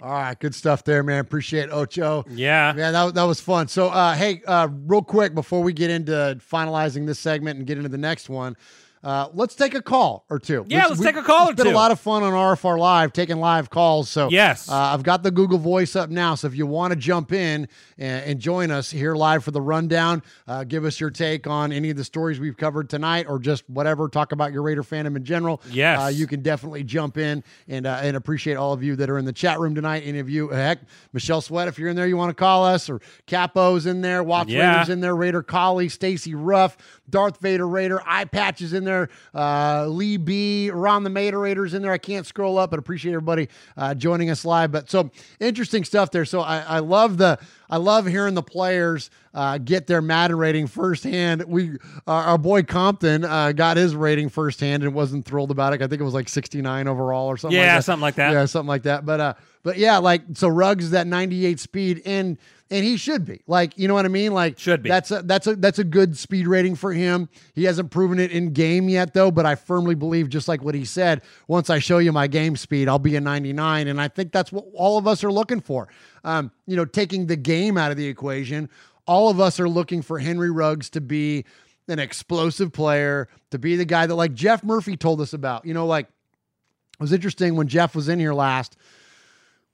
All right, good stuff there, man. Appreciate Ocho. Yeah. Yeah, that, that was fun. So, uh, hey, uh, real quick before we get into finalizing this segment and get into the next one, uh, let's take a call or two. Yeah, let's take a call It's been a lot of fun on RFR Live taking live calls. So Yes. uh, I've got the Google Voice up now. So if you want to jump in and, and join us here live for the rundown, uh, give us your take on any of the stories we've covered tonight, or just whatever. Talk about your Raider fandom in general. Yes. uh, you can definitely jump in and uh, and appreciate all of you that are in the chat room tonight. Any of you, heck, Michelle Sweat, if you're in there, you want to call us, or Capo's in there, Watch Yeah. Raiders in there, Raider Collie, Stacy Ruff, Darth Vader Raider, Eye Patches in there, uh, Lee B, Ron the Mater Raiders in there. I can't scroll up, but appreciate everybody uh, joining us live. But so interesting stuff there. So I, I love the I love hearing the players uh, get their Madden rating firsthand. We our, our boy Compton uh, got his rating firsthand and wasn't thrilled about it. I think it was like 69 overall or something. Yeah, like that. something like that. Yeah, something like that. But uh, but yeah, like so Ruggs is that 98 speed and and he should be like you know what I mean. Like Should be. That's a that's a that's a good speed rating for him. He hasn't proven it in game yet though, but I firmly believe just like what he said. Once I show you my game speed, I'll be a 99, and I think that's what all of us are looking for. Um, you know, taking the game out of the equation, all of us are looking for Henry Ruggs to be an explosive player, to be the guy that like Jeff Murphy told us about. You know, like it was interesting when Jeff was in here last.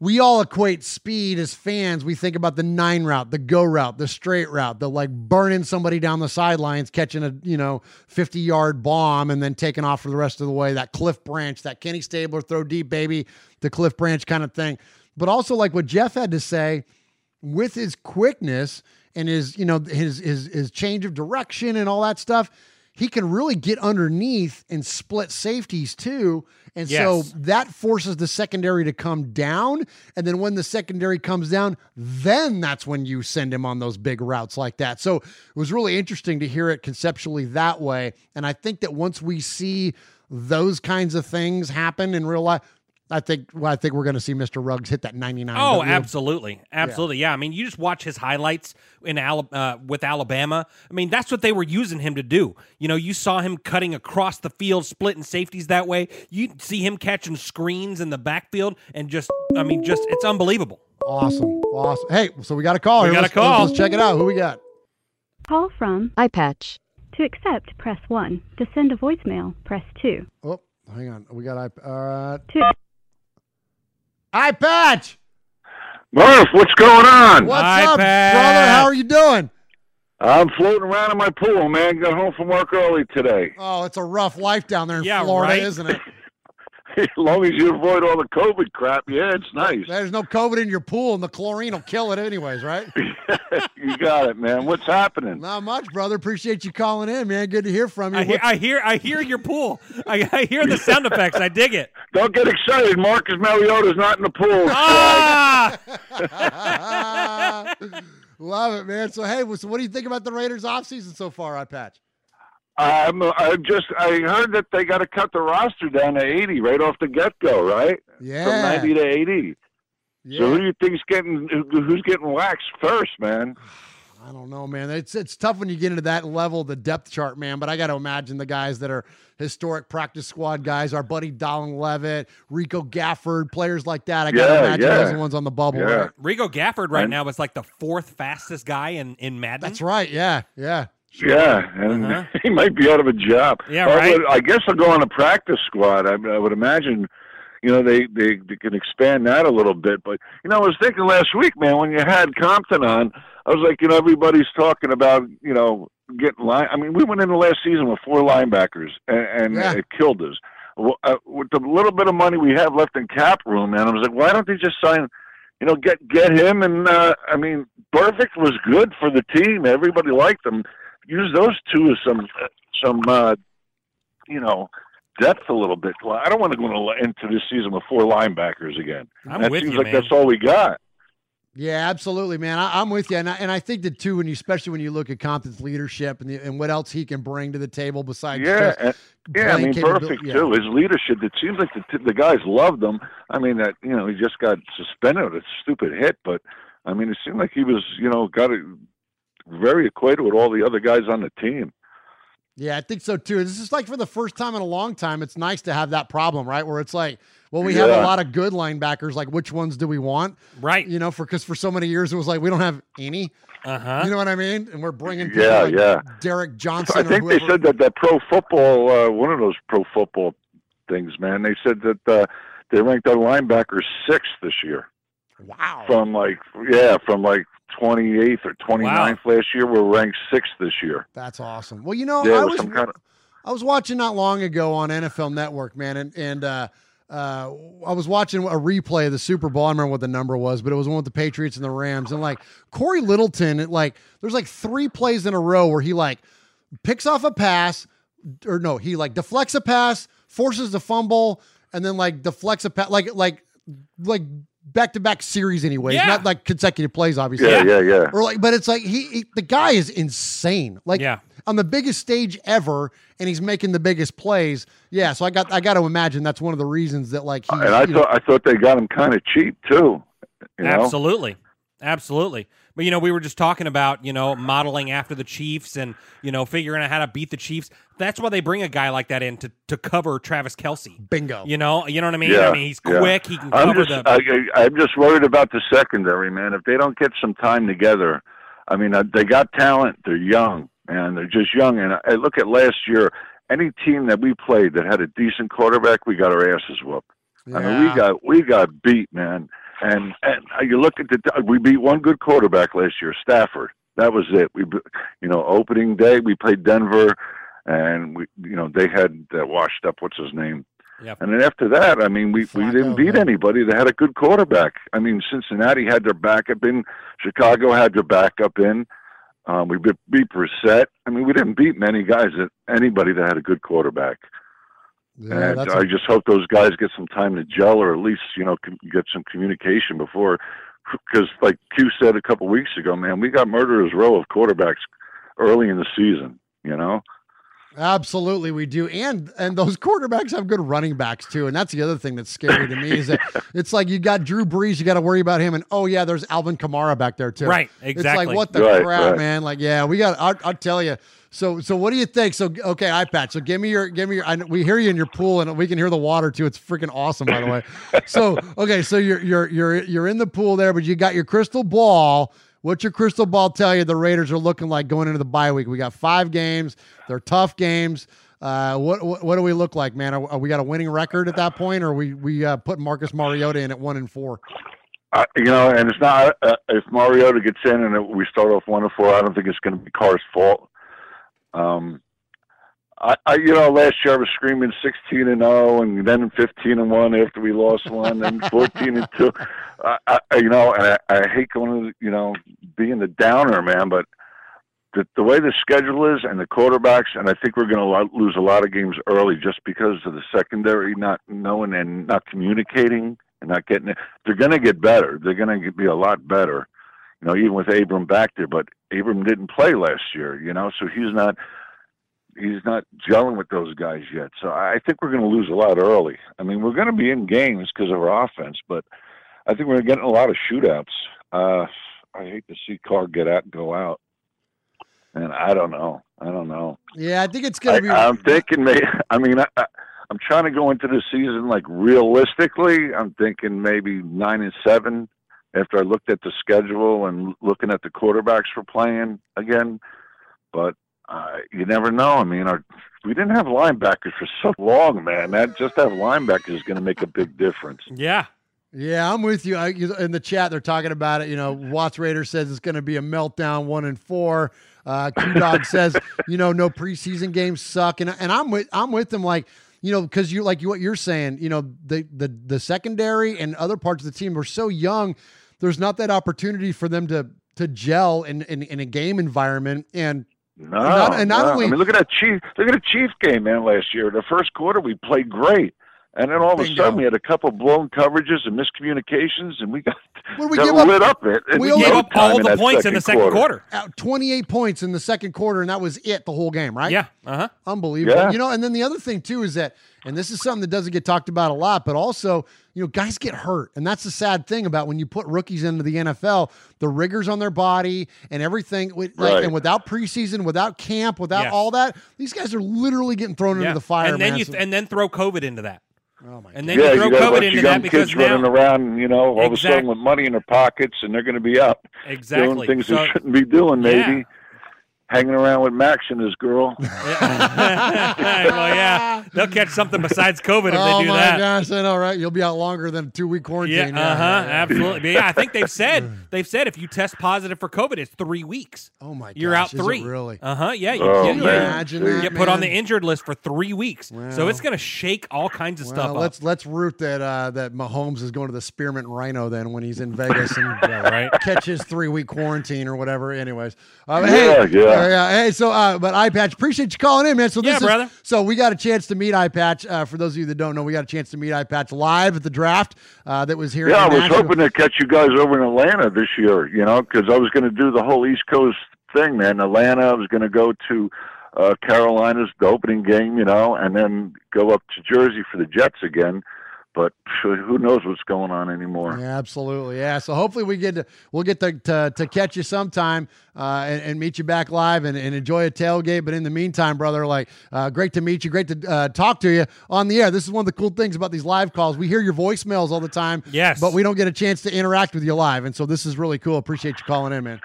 We all equate speed as fans. We think about the nine route, the go route, the straight route, the like burning somebody down the sidelines, catching a you know 50 yard bomb and then taking off for the rest of the way. That Cliff Branch, that Kenny Stabler throw deep, baby, the Cliff Branch kind of thing. But also like what Jeff had to say with his quickness and his you know his his his change of direction and all that stuff he can really get underneath and split safeties too. And Yes. so that forces the secondary to come down. And then when the secondary comes down, then that's when you send him on those big routes like that. So it was really interesting to hear it conceptually that way. And I think that once we see those kinds of things happen in real life, I think well, I think we're going to see Mr. Ruggs hit that 99. Oh, absolutely, absolutely. Yeah. I mean, you just watch his highlights in Ala- uh, with Alabama. I mean, that's what they were using him to do. You know, you saw him cutting across the field, splitting safeties that way. You see him catching screens in the backfield, and just, I mean, just it's unbelievable. Awesome. Awesome. Hey, so we got a call We here. got a Let's- call. Let's check it out. Who we got? Call from iPatch. To accept, press 1. To send a voicemail, press 2. Oh, hang on. We got iP- uh To iPatch. Murph, what's going on? What's up, brother? How are you doing? I'm floating around in my pool, man. Got home from work early today. Oh, it's a rough life down there in Yeah, Florida, right? isn't it? as long as you avoid all the COVID crap, yeah, it's nice. There's no COVID in your pool, and the chlorine will kill it anyways, right? you got it, man. What's happening? Not much, brother. Appreciate you calling in, man. Good to hear from you. I hear, I hear, I hear your pool. I, I hear the sound effects. I dig it. Don't get excited. Marcus Mariota's not in the pool. Ah! Love it, man. So, hey, so what do you think about the Raiders offseason so far, iPatch? I'm, I just I heard that they got to cut the roster down to 80 right off the get go, right? Yeah. From 90 to 80. Yeah. So who do you think's getting who- who's getting waxed first, man? I don't know, man. It's it's tough when you get into that level, the depth chart, man. But I got to imagine the guys that are historic practice squad guys, our buddy Donald Levitt, Rico Gafford, players like that. I got to Yeah, imagine yeah. those are the ones on the bubble. Yeah. right? Rico Gafford right And- now is like the fourth fastest guy in in Madden. That's right. Yeah, yeah. Yeah, and Uh-huh. he might be out of a job. Yeah, Or right. I guess I'll go on a practice squad. I, I would imagine, you know, they, they they can expand that a little bit. But you know, I was thinking last week, man, when you had Compton on, I was like, you know, everybody's talking about, you know, getting line. I mean, we went into last season with four linebackers, and, and Yeah. it killed us. Well, uh, with the little bit of money we have left in cap room, man, I was like, why don't they just sign? You know, get get him, and uh, I mean, Perfect was good for the team. Everybody liked him. Use those two as some some uh, you know depth a little bit. Well, I don't want to go into- into this season with four linebackers again. I'm that with seems you, like man. that's all we got. Yeah, absolutely, man. I, I'm with you, and I, and I think that too, when you especially when you look at Compton's leadership and the, and what else he can bring to the table besides Yeah, just and, yeah. I mean, capability- perfect yeah. too. His leadership. It seems like the the guys loved him. I mean, that you know he just got suspended with a stupid hit, but I mean, it seemed like he was you know got it very equated with all the other guys on the team. Yeah, I think so too. This is like for the first time in a long time. It's nice to have that problem, right? Where it's like, well, we have a lot of good linebackers. Like, which ones do we want? Right. You know, for because for so many years it was like we don't have any. Uh huh. You know what I mean? And we're bringing people Yeah, like yeah. Derek Johnson. I or think they said that that pro football, uh, one of those pro football things, man. They said that uh, they ranked our linebackers sixth this year. Wow. From like yeah, from like twenty eighth or 29th last year, we're ranked sixth this year. That's awesome. Well, you know, yeah, I was was some kind of I was watching not long ago on NFL Network, man, and and uh, uh, I was watching a replay of the Super Bowl. I don't remember what the number was, but it was one with the Patriots and the Rams, and like Cory Littleton, it, like there's like three plays in a row where he like picks off a pass, or no, he like deflects a pass, forces the fumble, and then like deflects a pass, like like like back to back series, anyways, Yeah. not like consecutive plays, obviously. Yeah, yeah, yeah. Or like, but it's like he, he the guy is insane. Like Yeah. on the biggest stage ever, and he's making the biggest plays. Yeah, so I got I got to imagine that's one of the reasons that like he's. and I you know- thought I thought they got him kind of cheap too. You know? Absolutely. Absolutely. But you know, we were just talking about, you know, modeling after the Chiefs and, you know, figuring out how to beat the Chiefs. That's why they bring a guy like that in to, to cover Travis Kelce. Bingo. You know, you know what I mean? Yeah, I mean he's yeah. quick, he can I'm cover just, the I, I, I'm just worried about the secondary, man. If they don't get some time together, I mean, uh, they got talent. They're young, and They're just young. And I look at last year. Any team that we played that had a decent quarterback, we got our asses whooped. I mean, we got we got beat, man. And and you look at the we beat one good quarterback last year, Stafford. That was it. We, you know, opening day we played Denver, and we, you know, they had that washed up. What's his name? Yep. And then after that, I mean, we, we didn't beat anybody that had a good quarterback. I mean, Cincinnati had their backup in, Chicago had their backup in. Um, we beat, beat Brissett. I mean, we didn't beat many guys that anybody that had a good quarterback. Yeah, and I a- just hope those guys get some time to gel, or at least you know com- get some communication before. Because, like Q said a couple weeks ago, man, we got murderers row of quarterbacks early in the season. You know, Absolutely, we do, and and those quarterbacks have good running backs too, and that's the other thing that's scary to me is that it's like you got Drew Brees, you got to worry about him, and oh yeah, there's Alvin Kamara back there too. Right, exactly. It's like what the Right, crap, right. man. Like yeah, we got. I'll, I'll tell you. So so what do you think? So okay, iPad. So give me your give me your. I, we hear you in your pool, and we can hear the water too. It's freaking awesome, by the way. so okay, so you're you're you're you're in the pool there, but you got your crystal ball. What's your crystal ball tell you the Raiders are looking like going into the bye week? We got five games. They're tough games. Uh, what, what what do we look like, man? Are, are we got a winning record at that point, or we we uh, put Marcus Mariota in at one and four? I, you know, and it's not uh, if Mariota gets in and we start off one to four. I don't think it's going to be Carr's fault. Um, I, I, you know, last year I was screaming sixteen and zero, and then fifteen and one after we lost one, and fourteen and two. I, I, you know, and I, I hate going to, you know, being the downer, man, but. The, the way the schedule is and the quarterbacks, and I think we're going to lo- lose a lot of games early just because of the secondary not knowing and not communicating and not getting it. They're going to get better. They're going to be a lot better, you know, even with Abram back there. But Abram didn't play last year, you know, so he's not he's not gelling with those guys yet. So I think we're going to lose a lot early. I mean, we're going to be in games because of our offense, but I think we're getting a lot of shootouts. Uh, I hate to see Carr get out and go out. And I don't know. I don't know. Yeah, I think it's gonna be. I'm thinking, maybe. I mean, I, I, I'm trying to go into the season like realistically. I'm thinking maybe nine and seven. After I looked at the schedule and looking at the quarterbacks we're playing again, but uh, you never know. I mean, our we didn't have linebackers for so long, man. That just have linebackers is going to make a big difference. Yeah. Yeah, I'm with you. I, in the chat, they're talking about it. You know, Watts Raider says it's going to be a meltdown, one and four. Uh, Q Dog says, you know, no preseason games suck, and and I'm with I'm with them. Like, you know, because you like what you're saying. You know, the the the secondary and other parts of the team are so young. There's not that opportunity for them to to gel in in, in a game environment. And No, not- and not no. only I mean, look at that Chief. Look at the Chief game, man. Last year, the first quarter we played great, and then all of a Bingo. sudden we had a couple blown coverages and miscommunications, and we got, What we got give up? lit up. It and We we no Gave up all the points in the second quarter. out 28 points in the second quarter, and that was it the whole game, right? Yeah. Uh huh. Unbelievable. Yeah. You know, and then the other thing too is that, and this is something that doesn't get talked about a lot, but also, you know, guys get hurt. And that's the sad thing about when you put rookies into the NFL, the rigors on their body and everything. Like, Right. And without preseason, without camp, without Yes. all that, these guys are literally getting thrown Yeah. into the fire, and then man. you So- and then throw COVID into that. Oh my And then yeah, you throw got a COVID bunch into of that young because kids now running around, you know, all of a Exact- sudden with money in their pockets, and they're going to be up exactly doing things So- they shouldn't be doing. Maybe Yeah. Hanging around with Maxx and his girl. well, yeah, they'll catch something besides COVID if oh they do my that. gosh, I know, right? You'll be out longer than two week quarantine. Yeah, uh huh, absolutely. But yeah, I think they've said they've said if you test positive for COVID, it's three weeks. Oh my god. You're gosh, out is it three. really? Uh huh. Yeah. You, Oh, you- Can you you- imagine You that, you get put on the injured list for three weeks. So it's going to shake all kinds of Well, stuff let's up. let's root that uh, that Mahomes is going to the Spearmint Rhino then when he's in Vegas and right. catch his three week quarantine or whatever. Anyways, uh, Yeah, hey, yeah. Uh, yeah, hey, so uh, but Eye Patch, appreciate you calling in, man. So this Yeah, is brother. so we got a chance to meet Eye Patch. Uh, for those of you that don't know, we got a chance to meet Eye Patch live at the draft uh, that was here. Yeah, I was Nashville. hoping to catch you guys over in Atlanta this year, you know, because I was going to do the whole East Coast thing, man. Atlanta, I was going to go to uh, Carolina's the opening game, you know, and then go up to Jersey for the Jets again. But who knows what's going on anymore? Yeah, absolutely. Yeah. So hopefully we get to we'll get to to, to catch you sometime uh, and, and meet you back live and, and enjoy a tailgate. But in the meantime, brother, like uh, great to meet you, great to uh, talk to you on the air. This is one of the cool things about these live calls. We hear your voicemails all the time. Yes. But we don't get a chance to interact with you live, and so this is really cool. Appreciate you calling in, man.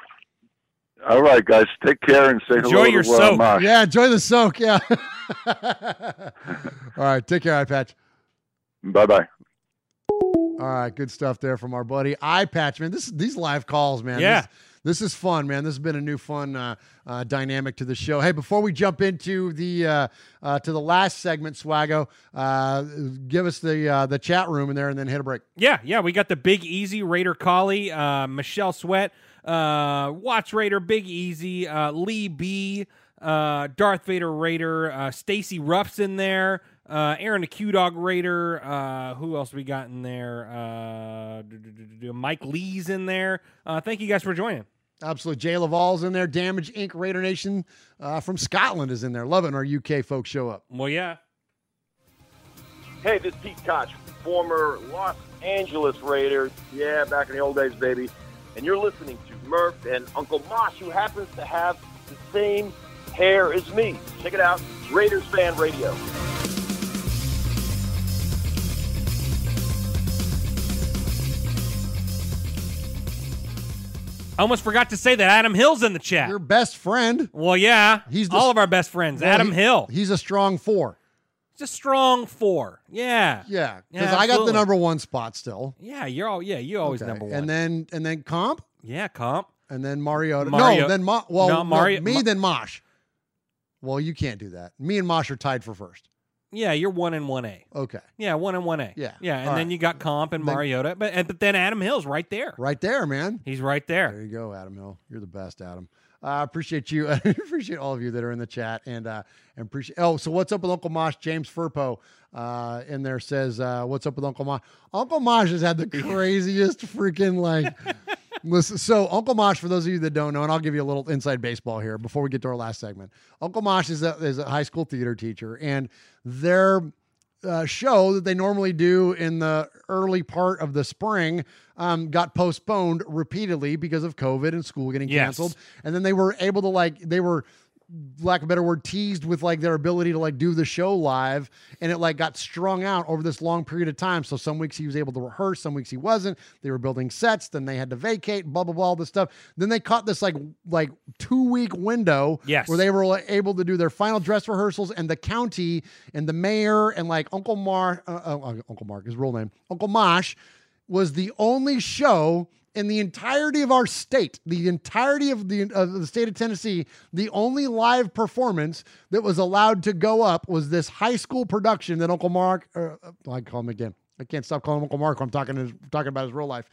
All right, guys, take care and say Enjoy hello your to soak. Yeah, enjoy the soak. Yeah. all right, take care, Eye Patch. Bye bye. All right, good stuff there from our buddy Eye Patch, man. This these live calls, man. Yeah. This- this is fun, man. This has been a new fun uh, uh, dynamic to the show. Hey, before we jump into the uh, uh, to the last segment, Swago, uh, give us the uh, the chat room in there, and then hit a break. Yeah, yeah, we got the Big Easy Raider Collie, uh, Michelle Sweat, uh, Watch Raider, Big Easy, uh, Lee B, uh, Darth Vader Raider, uh, Stacy Ruff's in there, uh, Aaron the Q Dog Raider. Uh, who else we got in there? Uh, do- do- do- do- do- Mike Lee's in there. Uh, thank you guys for joining. Absolutely. Jay Laval's in there. Damage Inc. Raider Nation uh, from Scotland is in there. Loving our UK folks show up. Well, yeah. Hey, this is Pete Koch, former Los Angeles Raider. Yeah, back in the old days, baby. And you're listening to Murph and Uncle Mosh, who happens to have the same hair as me. Check it out, Raiders Fan Radio. I almost forgot to say that Adam Hill's in the chat. Your best friend. Well, yeah, He's the- all of our best friends. Well, Adam he- Hill. He's a strong four. He's a strong four. Yeah. Yeah, Yeah, because I got the number one spot still. Yeah, you're all. Yeah, you always Okay. number one. And then and then comp yeah, comp. and then Mariota. Mario- No, then Mo- well, No, no, Mario- me Ma- then Mosh. Well, you can't do that. Me and Mosh are tied for first. Yeah, you're one and one A. Okay, Yeah, one and one A. Yeah. yeah, and All then right. you got comp and Then- Mariota, but and, but then Adam Hill's right there. right there, man. He's right there. There you go, Adam Hill. You're the best, Adam. I appreciate you. I appreciate all of you that are in the chat and uh and appreciate. Oh, so what's up with Uncle Mosh? James Furpo uh in there says, uh, "What's up with Uncle Mosh?" Uncle Mosh has had the craziest freaking like. Listen, so Uncle Mosh, for those of you that don't know, and I'll give you a little inside baseball here before we get to our last segment. Uncle Mosh is a, is a high school theater teacher, and their uh, show that they normally do in the early part of the spring um, got postponed repeatedly because of COVID and school getting Yes. canceled. And then they were able to like they were lack of a better word teased with like their ability to like do the show live and it like got strung out over this long period of time. So some weeks he was able to rehearse some weeks he wasn't. They were building sets then they had to vacate blah blah blah all this stuff. Then they caught this like like two week window Yes. where they were able to do their final dress rehearsals and the county and the mayor and like uncle mar uh, uh, uncle mark his real name uncle mosh was the only show in the entirety of our state, the entirety of the of the state of Tennessee, the only live performance that was allowed to go up was this high school production that Uncle Mark, uh, uh, I call him again. I can't stop calling Uncle Mark. I'm talking his, talking about his real life.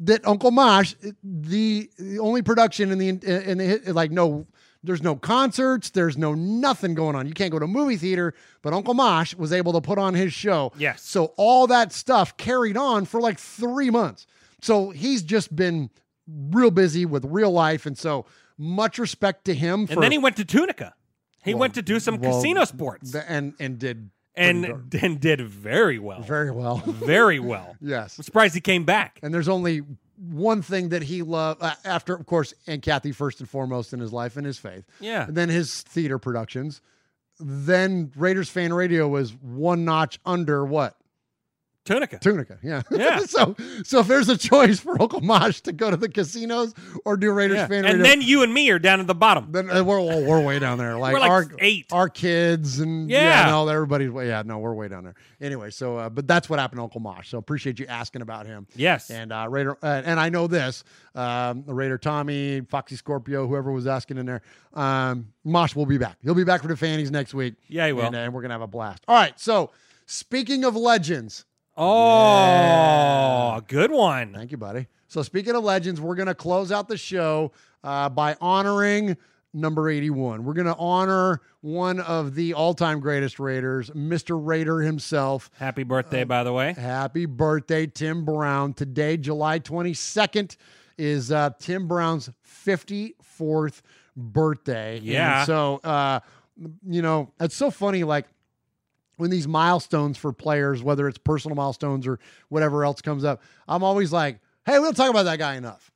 That Uncle Mosh, the, the only production in the in the like no, there's no concerts, there's no nothing going on. You can't go to a movie theater, but Uncle Mosh was able to put on his show. Yes. So all that stuff carried on for like three months. So he's just been real busy with real life, and so much respect to him. For, And then he went to Tunica. He Well, went to do some well, casino sports and and did and and did very well. very well. Very well. yes. I'm surprised he came back. And there's only one thing that he loved uh, after, of course, and Kathy first and foremost in his life and his faith. Yeah. And then his theater productions. Then Raiders fan radio was one notch under what? Tunica. Tunica, yeah. Yeah. so so if there's a choice for Uncle Mosh to go to the casinos or do Raiders Yeah. fan And radio, then you and me are down at the bottom. then uh, we're well, we're way down there. Like, like our eight. our kids and yeah, Yeah. no, everybody's way. Yeah, no, we're way down there. Anyway, so uh, but that's what happened to Uncle Mosh. So appreciate you asking about him. Yes. And uh, Raider, uh, and I know this. Um, Raider Tommy, Foxy Scorpio, whoever was asking in there. Um, Mosh will be back. He'll be back for the fannies next week. Yeah, he will. And, uh, and we're gonna have a blast. All right. So speaking of legends. Oh, good one. Thank you, buddy. So, speaking of legends, we're going to close out the show uh, by honoring number 81. We're going to honor one of the all time greatest Raiders, Mr. Raider himself. Happy birthday, by the way. Happy birthday, Tim Brown. Today, July 22nd, is uh, Tim Brown's 54th birthday. Yeah. And so, uh, you know, it's so funny. Like, when these milestones for players, whether it's personal milestones or whatever else comes up, I'm always like, hey, we don't talk about that guy enough.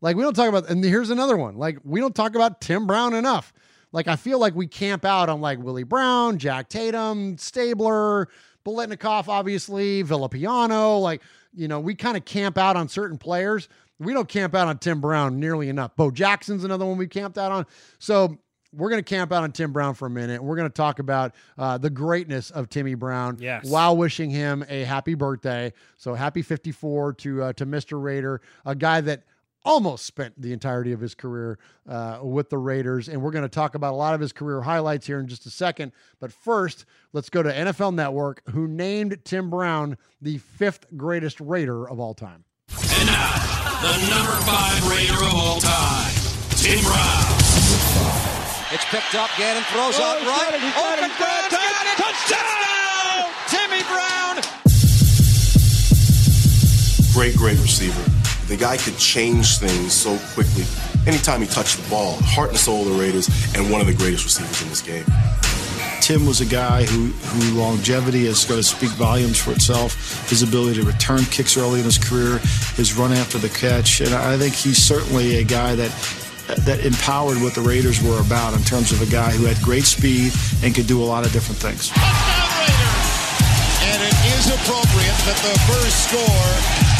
Like, we don't talk about, and here's another one. Like, we don't talk about Tim Brown enough. Like, I feel like we camp out on like Willie Brown, Jack Tatum, Stabler, Biletnikoff, obviously, Villapiano. Like, you know, we kind of camp out on certain players. We don't camp out on Tim Brown nearly enough. Bo Jackson's another one we camped out on. So, we're going to camp out on Tim Brown for a minute. We're going to talk about uh, the greatness of Timmy Brown Yes. while wishing him a happy birthday. So happy 54 to uh, to Mr. Raider, a guy that almost spent the entirety of his career uh, with the Raiders. And we're going to talk about a lot of his career highlights here in just a second. But first, let's go to NFL Network, who named Tim Brown the fifth greatest Raider of all time. And now, the number five Raider of all time, Tim Brown. It's picked up. Gannon throws Oh, out right. got it, he's it, Open he's it, Brown's got it. Touchdown! Timmy Brown. Great, great receiver. The guy could change things so quickly. Anytime he touched the ball, heart and soul of the Raiders, and one of the greatest receivers in this game. Tim was a guy who, who longevity is going to speak volumes for itself. His ability to return kicks early in his career, his run after the catch, and I think he's certainly a guy that that empowered what the Raiders were about in terms of a guy who had great speed and could do a lot of different things. And it is appropriate that the first score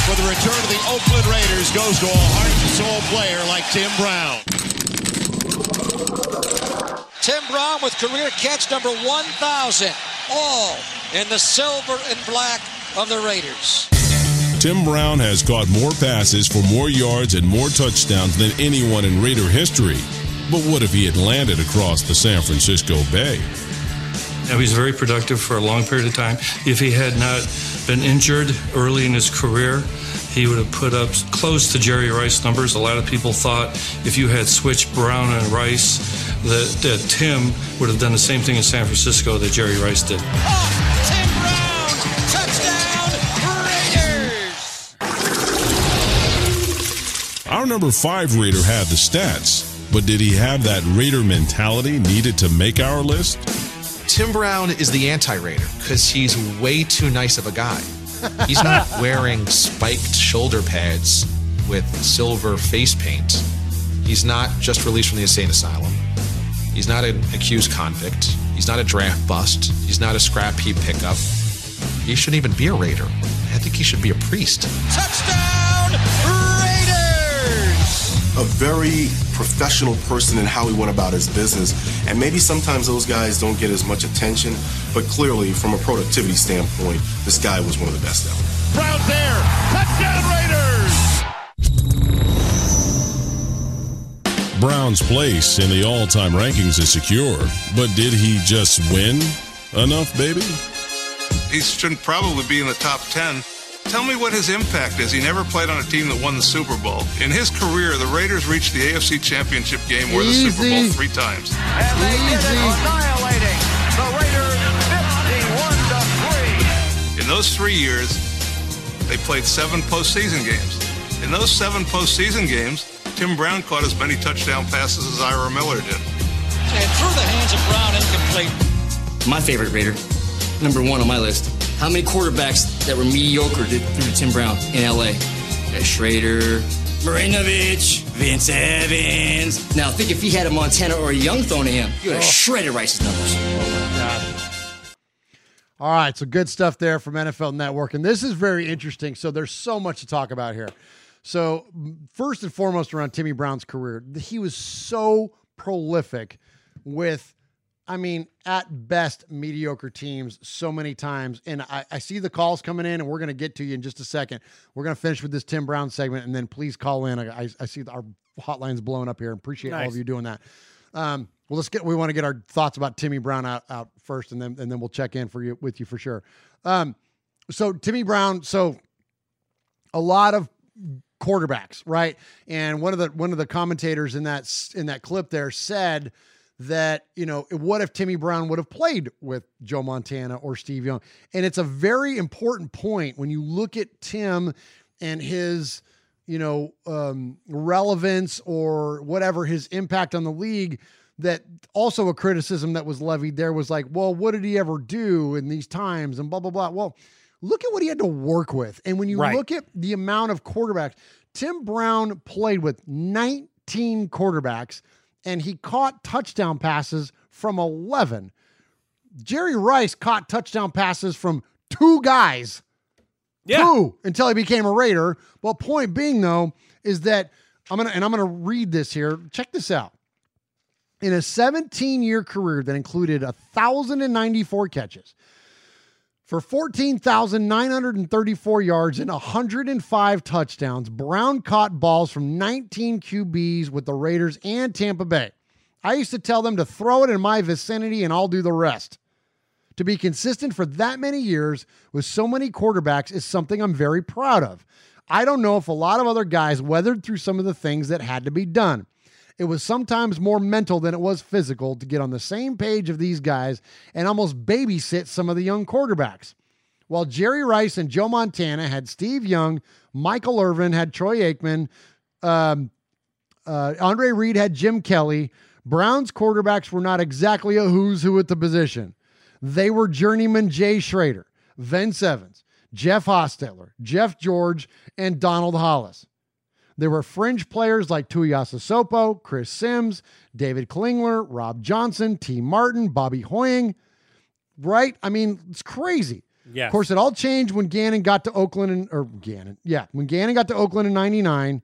for the return of the Oakland Raiders goes to a heart and soul player like Tim Brown. Tim Brown with career catch number 1,000. All in the silver and black of the Raiders. Tim Brown has caught more passes for more yards and more touchdowns than anyone in Raider history. But what if he had landed across the San Francisco Bay? Now, he's very productive for a long period of time. If he had not been injured early in his career, he would have put up close to Jerry Rice numbers. A lot of people thought if you had switched Brown and Rice, that, that Tim would have done the same thing in San Francisco that Jerry Rice did. Ah, Tim Brown. Touchdown Our number five Raider had the stats, but did he have that Raider mentality needed to make our list? Tim Brown is the anti Raider because he's way too nice of a guy. He's not wearing spiked shoulder pads with silver face paint. He's not just released from the insane asylum. He's not an accused convict. He's not a draft bust. He's not a scrap heap pickup. He shouldn't even be a Raider. I think he should be a priest. Touchdown Raiders. A very professional person in how he went about his business. And maybe sometimes those guys don't get as much attention, but clearly, from a productivity standpoint, this guy was one of the best ever. Brown's there. Touchdown Raiders. Brown's place in the all time rankings is secure, but did he just win enough, baby? He should probably be in the top 10. Tell me what his impact is. He never played on a team that won the Super Bowl. In his career, the Raiders reached the AFC Championship game, or the Super Bowl three times. And they did it, annihilating the Raiders 51 to 3. In those three years, they played seven postseason games. In those seven postseason games, Tim Brown caught as many touchdown passes as Ira Miller did. And through the hands of Brown, incomplete. My favorite Raider, number one on my list. How many quarterbacks that were mediocre did through Tim Brown in LA? Yeah, Schroeder, Marinovich, Vince Evans. Now think if he had a Montana or a Young thrown to him, he would have oh. shredded Rice's numbers. Oh, All right, so good stuff there from NFL Network. And this is very interesting. So there's so much to talk about here. So, first and foremost, around Timmy Brown's career, he was so prolific with, I mean, at best, mediocre teams so many times. And I, I see the calls coming in, and we're going to get to you in just a second. We're going to finish with this Tim Brown segment, and then please call in. I, I, I see our hotlines blowing up here. Appreciate all of you doing that. Um, well, let's get. We want to get our thoughts about Timmy Brown out, out first, and then and then we'll check in for you with you for sure. Um, so Timmy Brown. So a lot of quarterbacks, right? And one of the one of the commentators in that in that clip there said that you know what if Timmy Brown would have played with Joe Montana or Steve Young? And it's a very important point when you look at Tim and his you know um, relevance or whatever his impact on the league. That also a criticism that was levied there was like, well, what did he ever do in these times and blah blah blah. Well, look at what he had to work with, and when you Right. look at the amount of quarterbacks, Tim Brown played with 19 quarterbacks, and he caught touchdown passes from 11. Jerry Rice caught touchdown passes from two guys. Yeah. Two until he became a Raider. Well, point being though is that I'm gonna and I'm gonna read this here. Check this out. In a 17 year career that included 1,094 catches, For 14,934 yards and 105 touchdowns, Brown caught balls from 19 QBs with the Raiders and Tampa Bay. I used to tell them to throw it in my vicinity and I'll do the rest. To be consistent for that many years with so many quarterbacks is something I'm very proud of. I don't know if a lot of other guys weathered through some of the things that had to be done. It was sometimes more mental than it was physical to get on the same page of these guys and almost babysit some of the young quarterbacks. While Jerry Rice and Joe Montana had Steve Young, Michael Irvin had Troy Aikman, um, uh, Andre Reed had Jim Kelly. Browns quarterbacks were not exactly a who's who at the position. They were journeyman Jay Schroeder, Vince Evans, Jeff Hostetler, Jeff George, and Donald Hollas. There were fringe players like Tuiasosopo, Chris Sims, David Klingler, Rob Johnson, Tee Martin, Bobby Hoying. Right? I mean, it's crazy. Yes. Of course, it all changed when Gannon got to Oakland and or Gannon, yeah, when Gannon got to Oakland in '99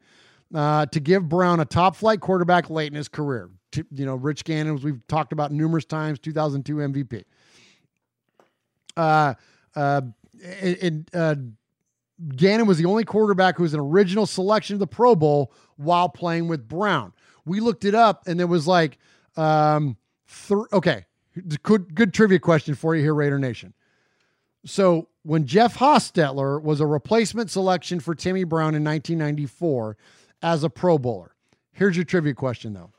uh, to give Brown a top flight quarterback late in his career. To- you know, Rich Gannon, as we've talked about numerous times, 2002 MVP. Uh, uh, and uh, Gannon was the only quarterback who was an original selection of the Pro Bowl while playing with Brown. We looked it up, and there was like, um, th- okay, good good trivia question for you here, Raider Nation. So when Jeff Hostetler was a replacement selection for Timmy Brown in 1994 as a Pro Bowler, here's your trivia question though.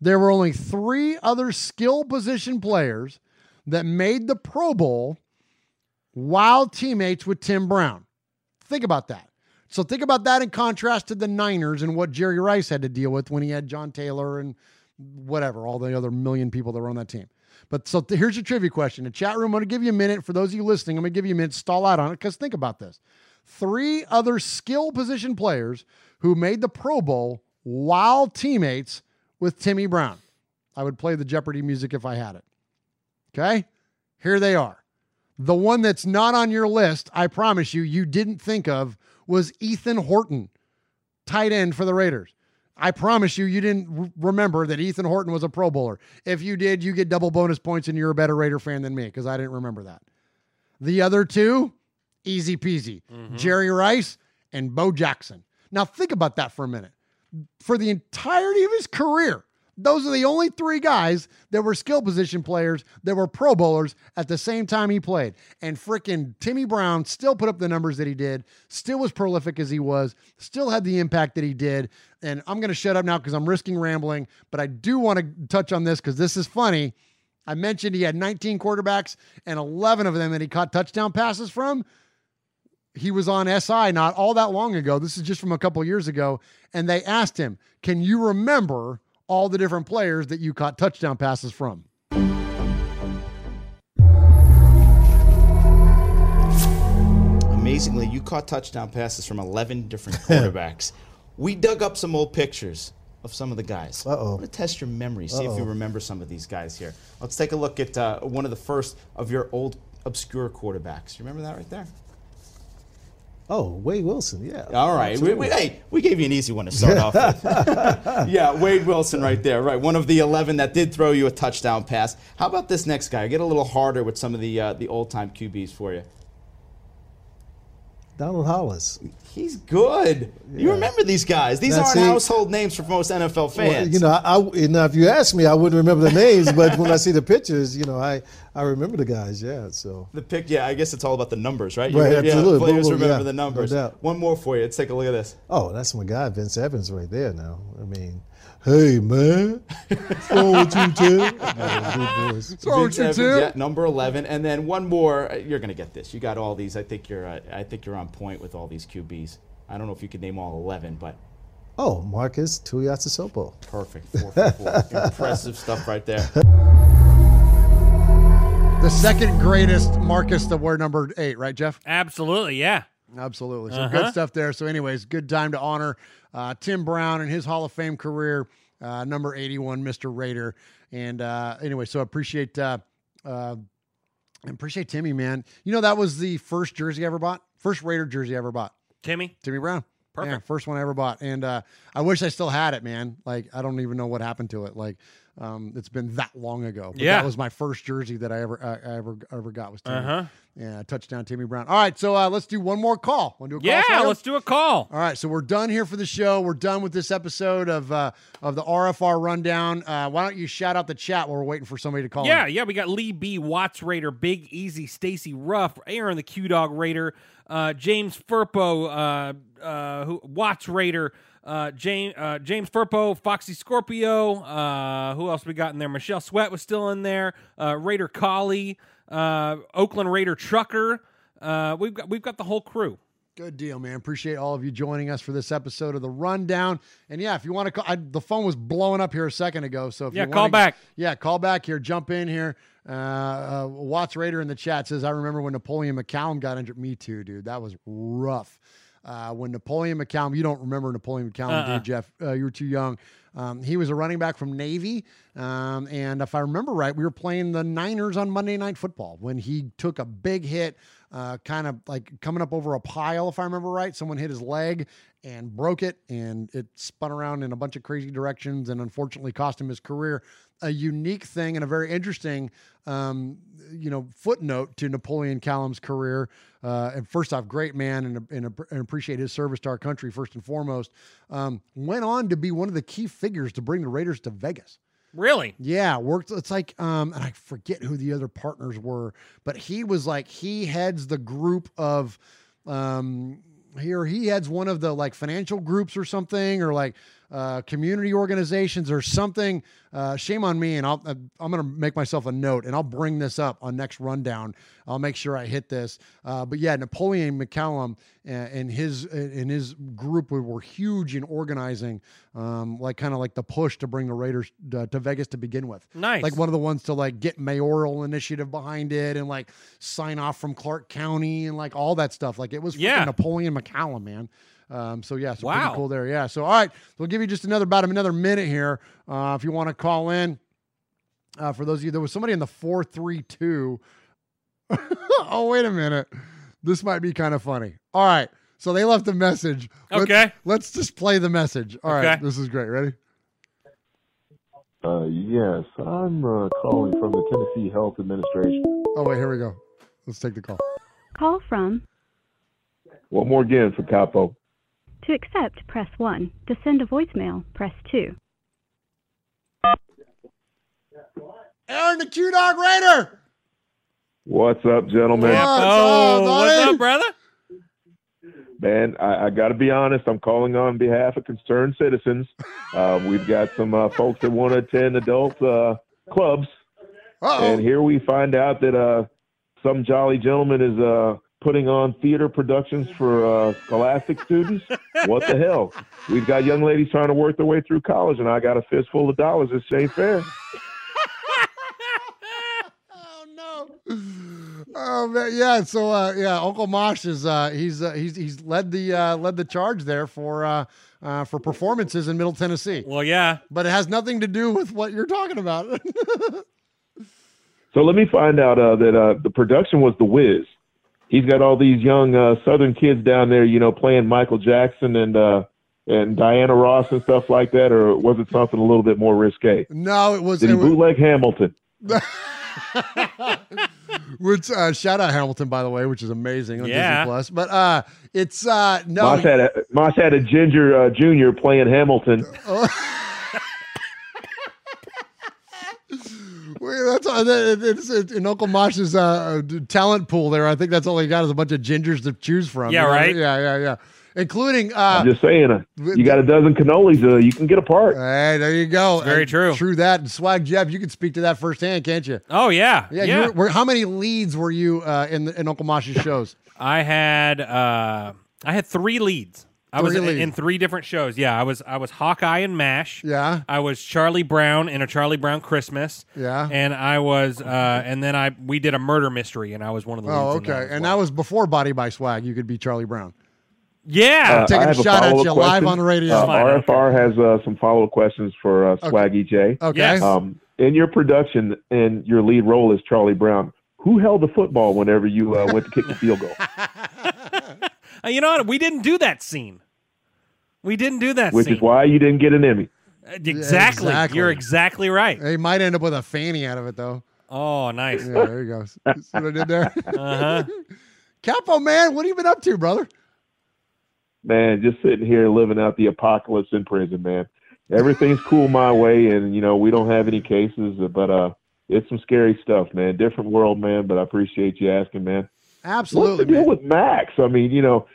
There were only three other skill position players that made the Pro Bowl while teammates with Tim Brown. Think about that. So think about that in contrast to the Niners and what Jerry Rice had to deal with when he had John Taylor and whatever, all the other million people that were on that team. But so th- here's your trivia question. The chat room, I'm going to give you a minute. For those of you listening, I'm going to give you a minute. Stall out on it because think about this. Three other skill position players who made the Pro Bowl while teammates with Timmy Brown. I would play the Jeopardy music if I had it. Okay? Here they are. The one that's not on your list, I promise you, you didn't think of was Ethan Horton, tight end for the Raiders. I promise you, you didn't remember that Ethan Horton was a Pro Bowler. If you did, you get double bonus points and you're a better Raider fan than me because I didn't remember that. The other two, easy peasy mm-hmm. Jerry Rice and Bo Jackson. Now, think about that for a minute. For the entirety of his career, those are the only three guys that were skill position players that were Pro Bowlers at the same time he played. And frickin' Timmy Brown still put up the numbers that he did, still was prolific as he was, still had the impact that he did. And I'm going to shut up now because I'm risking rambling, but I do want to touch on this because this is funny. I mentioned he had 19 quarterbacks and 11 of them that he caught touchdown passes from he was on SI not all that long ago. This is just from a couple years ago. And they asked him, Can you remember all the different players that you caught touchdown passes from? Amazingly, you caught touchdown passes from 11 different quarterbacks. we dug up some old pictures of some of the guys. Uh-oh. I want to test your memory, see if you remember some of these guys here. Let's take a look at uh, one of the first of your old obscure quarterbacks. You remember that right there? Oh, Wade Wilson, yeah. All right. We, we, hey, we gave you an easy one to start off with. yeah, Wade Wilson right there. Right. One of the 11 that did throw you a touchdown pass. How about this next guy? Get a little harder with some of the uh, the old time QBs for you. Donald Hollas. He's good. You remember these guys. These Now, aren't see- household names for most NFL fans. Well, you know, I, I- know, if you ask me, I wouldn't remember the names, but when I see the pictures, you know, I, I remember the guys. Yeah, so The pick, yeah, I guess it's all about the numbers, right? Right, yeah, absolutely. Players Boom, boom, remember yeah, the numbers. doubt. One more for you. Let's take a look at this. oh, that's my guy, Vince Evans, right there. Now, I mean, hey man, four one two ten. Yeah, good voice. Vince Evans, yeah, number eleven, and then one more. uh, You're gonna get this. You got all these. I think you're. Uh, I think you're on point with all these QBs. I don't know if you could name all eleven, but Oh, Marcus Tuiasosopo. Perfect. Four for four. Impressive stuff right there. The second greatest Marcus that wore number eight, right, Jeff? Absolutely, yeah. Absolutely. So Uh-huh. good stuff there. So, anyways, good time to honor uh, Tim Brown and his Hall of Fame career, uh, number 81, Mr. Raider. And uh, anyway, so appreciate uh, uh, appreciate Timmy, man. You know, that was the first jersey I ever bought, first Raider jersey I ever bought. Timmy? Timmy Brown. Perfect. Yeah, first one I ever bought. And uh, I wish I still had it, man. Like, I don't even know what happened to it. Like, Um, it's been that long ago. But Yeah. that was my first jersey that I ever I, I ever ever got was Timmy. Uh-huh. Yeah, touchdown Timmy Brown. All right, so uh, let's do one more call. Want to do a call? Yeah, let's do a call. All right, so we're done here for the show. We're done with this episode of uh, of the RFR rundown. Uh, why don't you shout out the chat while we're waiting for somebody to call? Yeah, in? yeah, we got Lee B, Watts Raider, Big Easy, Stacy Ruff, Aaron the Q Dog Raider, uh, James Furpo, uh, uh, who, Watts Raider, uh, James uh, James Furpo, Foxy Scorpio. Uh, who else we got in there? Michelle Sweat was still in there. Uh, Raider Collie, uh, Oakland Raider Trucker. Uh, we've got we've got the whole crew. Good deal, man. Appreciate all of you joining us for this episode of the rundown. And yeah, if you want to call, I, the phone was blowing up here a second ago. So if Yeah, you call wanna- back. yeah, call back here. Jump in here. Uh, uh, Watts Raider in the chat says, "I remember when Napoleon McCallum got injured. Me too, dude. That was rough." Uh, when Napoleon McCallum, you don't remember Napoleon McCallum, Uh-uh. you, Jeff? Uh, you were too young. Um, he was a running back from Navy, um, and if I remember right, we were playing the Niners on Monday Night Football when he took a big hit, uh, kind of like coming up over a pile. If I remember right, someone hit his leg and broke it, and it spun around in a bunch of crazy directions, and unfortunately cost him his career. A unique thing and a very interesting, um, you know, footnote to Napoleon Callum's career. Uh, and first off, great man, and, and, and appreciate his service to our country first and foremost. Um, went on to be one of the key figures to bring the Raiders to Vegas. Really? Yeah, worked. It's like, um, and I forget who the other partners were, but he was like he heads the group of, um, here he heads one of the like financial groups or something, or like uh, community organizations or something. Uh, shame on me, and I'll I'm gonna make myself a note, and I'll bring this up on next rundown. I'll make sure I hit this. Uh, but yeah, Napoleon McCallum and, his and his group were, were huge in organizing, um, like kind of like the push to bring the Raiders to, to Vegas to begin with. Nice. Like one of the ones to like get mayoral initiative behind it and like sign off from Clark County and like all that stuff. Like it was Yeah. Napoleon McCallum, man. Um, so yeah, so Wow. pretty cool there. Yeah. So all right, we'll give you just another about another minute here. Uh, if you want to call in. Uh, for those of you, there was somebody in the four three two. oh wait a minute, this might be kind of funny. All right, so they left a message. Let's- Okay. let's just play the message. All right, Okay. this is great. Ready? Uh, yes, I'm uh, calling from the Tennessee Health Administration. Oh wait, here we go. Let's take the call. Call from. One more again for Capo. To accept, press 1. To send a voicemail, press 2. Aaron the Q Dog Raider. What's up, gentlemen? What's Oh, up, what's up, brother? Man, I, I got to be honest. I'm calling on behalf of concerned citizens. Uh, we've got some uh, folks that want to attend adult uh, clubs, Uh-oh. and here we find out that uh, some jolly gentleman is uh, putting on theater productions for uh, scholastic students. What the hell? We've got young ladies trying to work their way through college, and I got a fistful of dollars. This ain't fair. Oh man, yeah. So uh, yeah, Uncle Mosh is uh, he's uh, he's he's led the uh, led the charge there for uh, uh, for performances in Middle Tennessee. Well, yeah, but it has nothing to do with what you're talking about. So let me find out uh, that uh, the production was The Wiz. He's got all these young uh, Southern kids down there, you know, playing Michael Jackson and uh, and Diana Ross and stuff like that, or was it something a little bit more risque? no, it was. Did it he was bootleg Hamilton? which uh, shout out Hamilton by the way, which is amazing on Yeah. Disney Plus. But uh, it's uh, no. Moss had a Moss had a ginger uh, junior playing Hamilton. that's it's, it's in Uncle Mosh's uh, talent pool there. I think that's all he got is a bunch of gingers to choose from. Yeah, You know? right? Yeah, yeah, yeah. Including uh, I'm just saying, uh, you got a dozen cannolis, uh, you can get a part. Hey, there you go. very Uh, true. True that. And Swag Jeff, you can speak to that firsthand, can't you? Oh yeah, Yeah. yeah. You were, were- how many leads were you uh, in in Uncle Mosh's shows? I had uh, I had three leads. I was Three in, in three different shows. Yeah, I was I was Hawkeye and Mash. Yeah. I was Charlie Brown in a Charlie Brown Christmas. Yeah. And I was uh, and then I we did a murder mystery and I was one of the Oh, leads in that okay. And well. that was before Body by Swag. You could be Charlie Brown. Yeah. Uh, taking a have shot at follow-up you live on the radio. Uh, Fine, okay. RFR has uh, some follow up questions for uh, Swaggy J. Okay. Yes. Um, in your production and your lead role as Charlie Brown, who held the football whenever you uh, went to kick the field goal? Uh, you know what? We didn't do that scene. We didn't do that Which scene. is why you didn't get an Emmy. Exactly. exactly. You're exactly right. He might end up with a fanny out of it though. Oh, nice. Yeah, there you go. See what I did there? Uh-huh. Capo, man, what have you been up to, brother? man, just sitting here living out the apocalypse in prison, man. Everything's cool my way, and you know we don't have any cases, but uh, it's some scary stuff, man. Different world, man. But I appreciate you asking, man. Absolutely, What's the deal with Max? I mean, you know,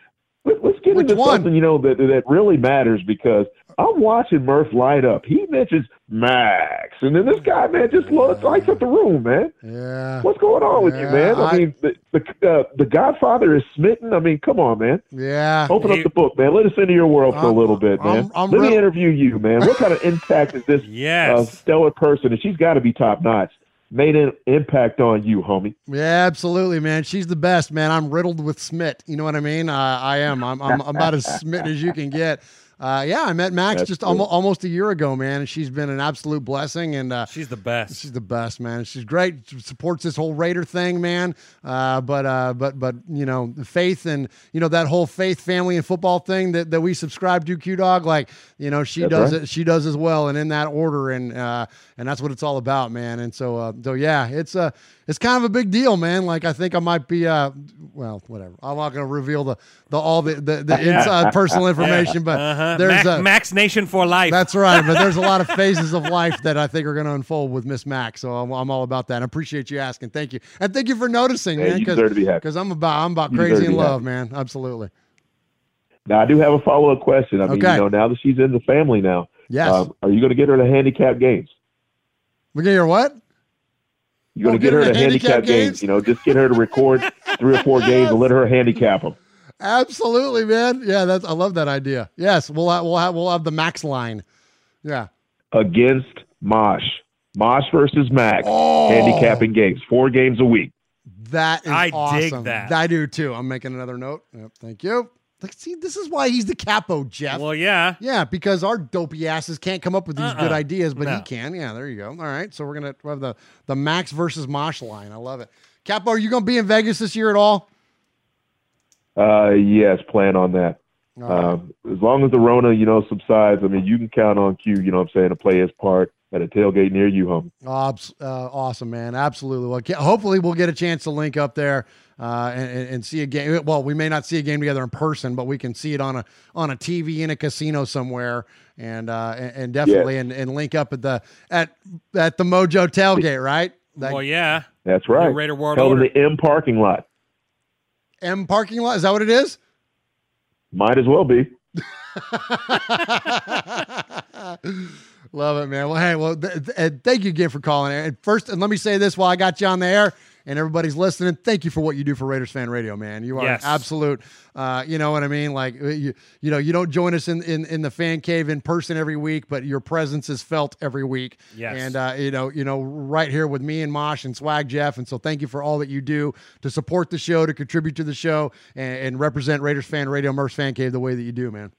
let, us get Which into one? something you know that that really matters because I'm watching Murph light up. He mentions Max, and then this guy, man, just lo- lights up the room, man. Yeah. What's going on with you, man? I, I- mean, the the, uh, the Godfather is smitten. I mean, come on, man. Yeah. Open up the book, man. Let us into your world for a I'm- little bit, man. I'm- I'm Let me interview you, man. What kind of impact is this Yes. uh, stellar person, and she's got to be top notch, made an impact on you, homie? Yeah, absolutely, man. She's the best, man. I'm riddled with smit. You know what I mean? I, I am. I'm, I'm about as smitten as you can get. Uh, yeah, I met Max That's just cool. almost, almost a year ago, man, and she's been an absolute blessing. And uh, she's the best. She's the best, man. She's great. She supports this whole Raider thing, man. Uh, but uh, but but you know, the faith and you know that whole faith, family, and football thing that, that we subscribe to, Q Dog. Like you know, she That's does right. it. She does as well, and in that order, and uh, and that's what it's all about, man. And so uh, so yeah, it's a it's kind of a big deal, man. Like I think I might be uh, well, whatever. I'm not going to reveal the the all the the, the inside personal information, but Uh-huh. there's Max, a Max Nation for life. that's right. But there's a lot of phases of life that I think are going to unfold with Miss Mac. So I'm, I'm all about that. I appreciate you asking. Thank you. And thank you for noticing, Hey, man. you deserve to be happy. Because I'm about I'm about You crazy in love, happy. man. Absolutely. Now, I do have a follow up question. I mean, Okay. you know, now that she's in the family now, Yes. um, are you going to get her to handicap games? We get your what? You're going Oh, to get, her to handicap, handicap games. games? You know, just get her to record three or four games and let her handicap them. Absolutely, man. Yeah, that's I love that idea. Yes, we'll have, we'll have we'll have the Max line. Yeah. against Mosh. Mosh versus Max. Oh. Handicapping games. Four games a week. That is I dig that. I do too. I'm making another note. Yep, thank you. Like, see, this is why he's the capo, Jeff. Well, yeah. Yeah, because our dopey asses can't come up with these good Uh-uh. ideas, but he can. Yeah, there you go. All right, so we're gonna have the the Max versus Mosh line. I love it. Capo, are you gonna be in Vegas this year at all? Uh, yes, plan on that. All right. Um, as long as the Rona, you know, subsides, I mean, you can count on Q, you know what I'm saying, to play his part at a tailgate near you, home. Oh, uh, awesome, man. Absolutely. Well, hopefully we'll get a chance to link up there uh, and, and- and see a game. Well, we may not see a game together in person, but we can see it on a on a TV in a casino somewhere, and uh, and, and definitely and, and link up at the at at the Mojo tailgate, right? That well, yeah. That's right. Raider World Held Order. the M parking lot. M parking lot. Is that what it is? Might as well be. Love it, man. Well, hey, well, th- th- thank you again for calling. And first, and let me say this while I got you on the air and everybody's listening. Thank you for what you do for Raiders Fan Radio, man. You are Yes. an absolute. Uh, you know what I mean? Like uh, you, you know, you don't join us in, in in the fan cave in person every week, but your presence is felt every week. Yes. And uh, you know, you know, right here with me and Mosh and Swag Jeff. And so, thank you for all that you do to support the show, to contribute to the show, and, and represent Raiders Fan Radio, Murph's Fan Cave the way that you do, man.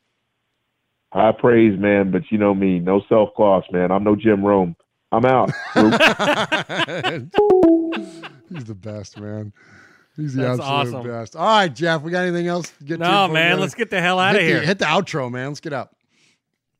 High praise, man, but you know me, no self gloss, man. I'm no Jim Rome. I'm out. He's the best, man. He's the That's absolute awesome. best. All right, Jeff, we got anything else? to Get to No, before we man, let's get the hell out Hit the- here. Hit the outro, man. Let's get up.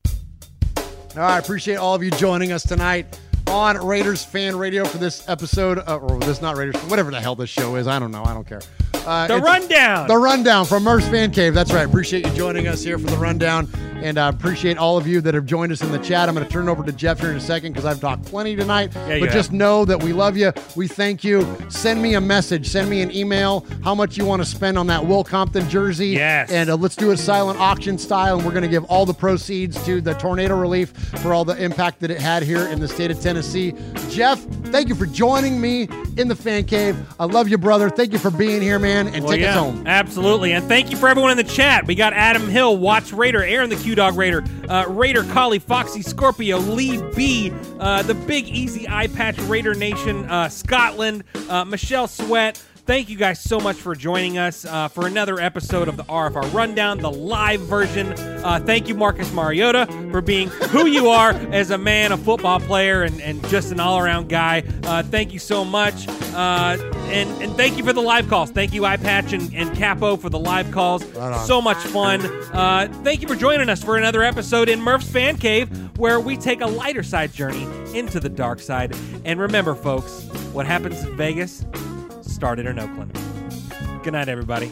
All right, appreciate all of you joining us tonight on Raiders Fan Radio for this episode, uh, or this not Raiders, whatever the hell this show is. I don't know. I don't care. Uh, The rundown. The rundown from Murph's Fan Cave. That's right. Appreciate you joining us here for the rundown, and uh, appreciate all of you that have joined us in the chat. I'm going to turn it over to Jeff here in a second because I've talked plenty tonight. you but just have. know that we love you. We thank you. Send me a message. Send me an email. How much you want to spend on that Will Compton jersey? Yes. And uh, let's do a silent auction style, and we're going to give all the proceeds to the tornado relief for all the impact that it had here in the state of Tennessee. Jeff, thank you for joining me in the fan cave. I love you, brother. Thank you for being here, man, and Well, take yeah, us home. Absolutely. And thank you for everyone in the chat. We got Adam Hill, Watts Raider, Aaron the Q Dog Raider, uh, Raider Collie, Foxy Scorpio, Lee B, uh, the Big Easy Eye Patch Raider Nation, uh, Scotland, uh, Michelle Sweat. Thank you guys so much for joining us uh, for another episode of the RFR Rundown, the live version. Uh, thank you, Marcus Mariota, for being who you are as a man, a football player, and, and just an all around guy. Uh, thank you so much. Uh, and, and thank you for the live calls. Thank you, iPatch and, and Capo, for the live calls. on. So much fun. Uh, thank you for joining us for another episode in Murph's Fan Cave. where we take a lighter side journey into the dark side. And remember, folks, what happens in Vegas started in Oakland. Good night, everybody.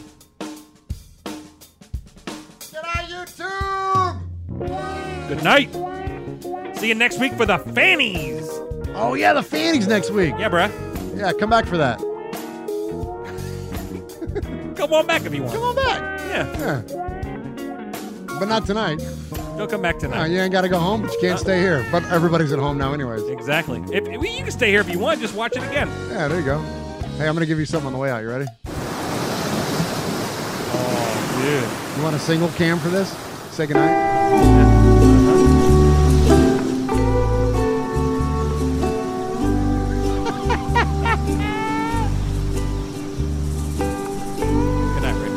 Good night. YouTube. Good night. See you next week for the Fannies. Oh yeah, the Fannies next week. Yeah, bruh. Yeah, come back for that. Come on back if you want. Come on back. Yeah. Yeah. But not tonight. Don't come back No, tonight. you ain't got to go home, but you can't uh-uh. stay here. But everybody's at home now, anyways. Exactly. If, if- you can stay here if you want. Just watch it again. Yeah, there you go. Hey, I'm gonna give you something on the way out. You ready? Oh, dude. You want a single cam for this? Say goodnight. Good night, Rick.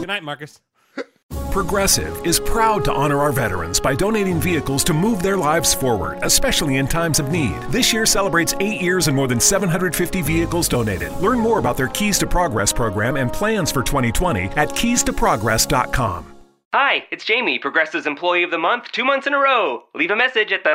Good night, Marcus. Progressive is proud to honor our veterans by donating vehicles to move their lives forward, especially in times of need. This year celebrates eight years and more than 750 vehicles donated. Learn more about their Keys to Progress program and plans for 2020 at keystoprogress.com. Hi, it's Jamie, Progressive's Employee of the Month, two months in a row. Leave a message at the.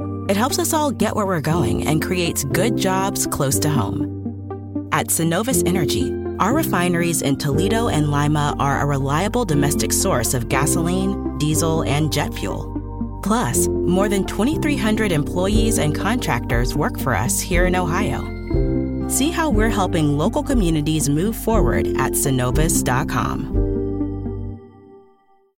It helps us all get where we're going and creates good jobs close to home. At Cenovus Energy, our refineries in Toledo and Lima are a reliable domestic source of gasoline, diesel, and jet fuel. Plus, more than 2,300 employees and contractors work for us here in Ohio. See how we're helping local communities move forward at cenovus.com.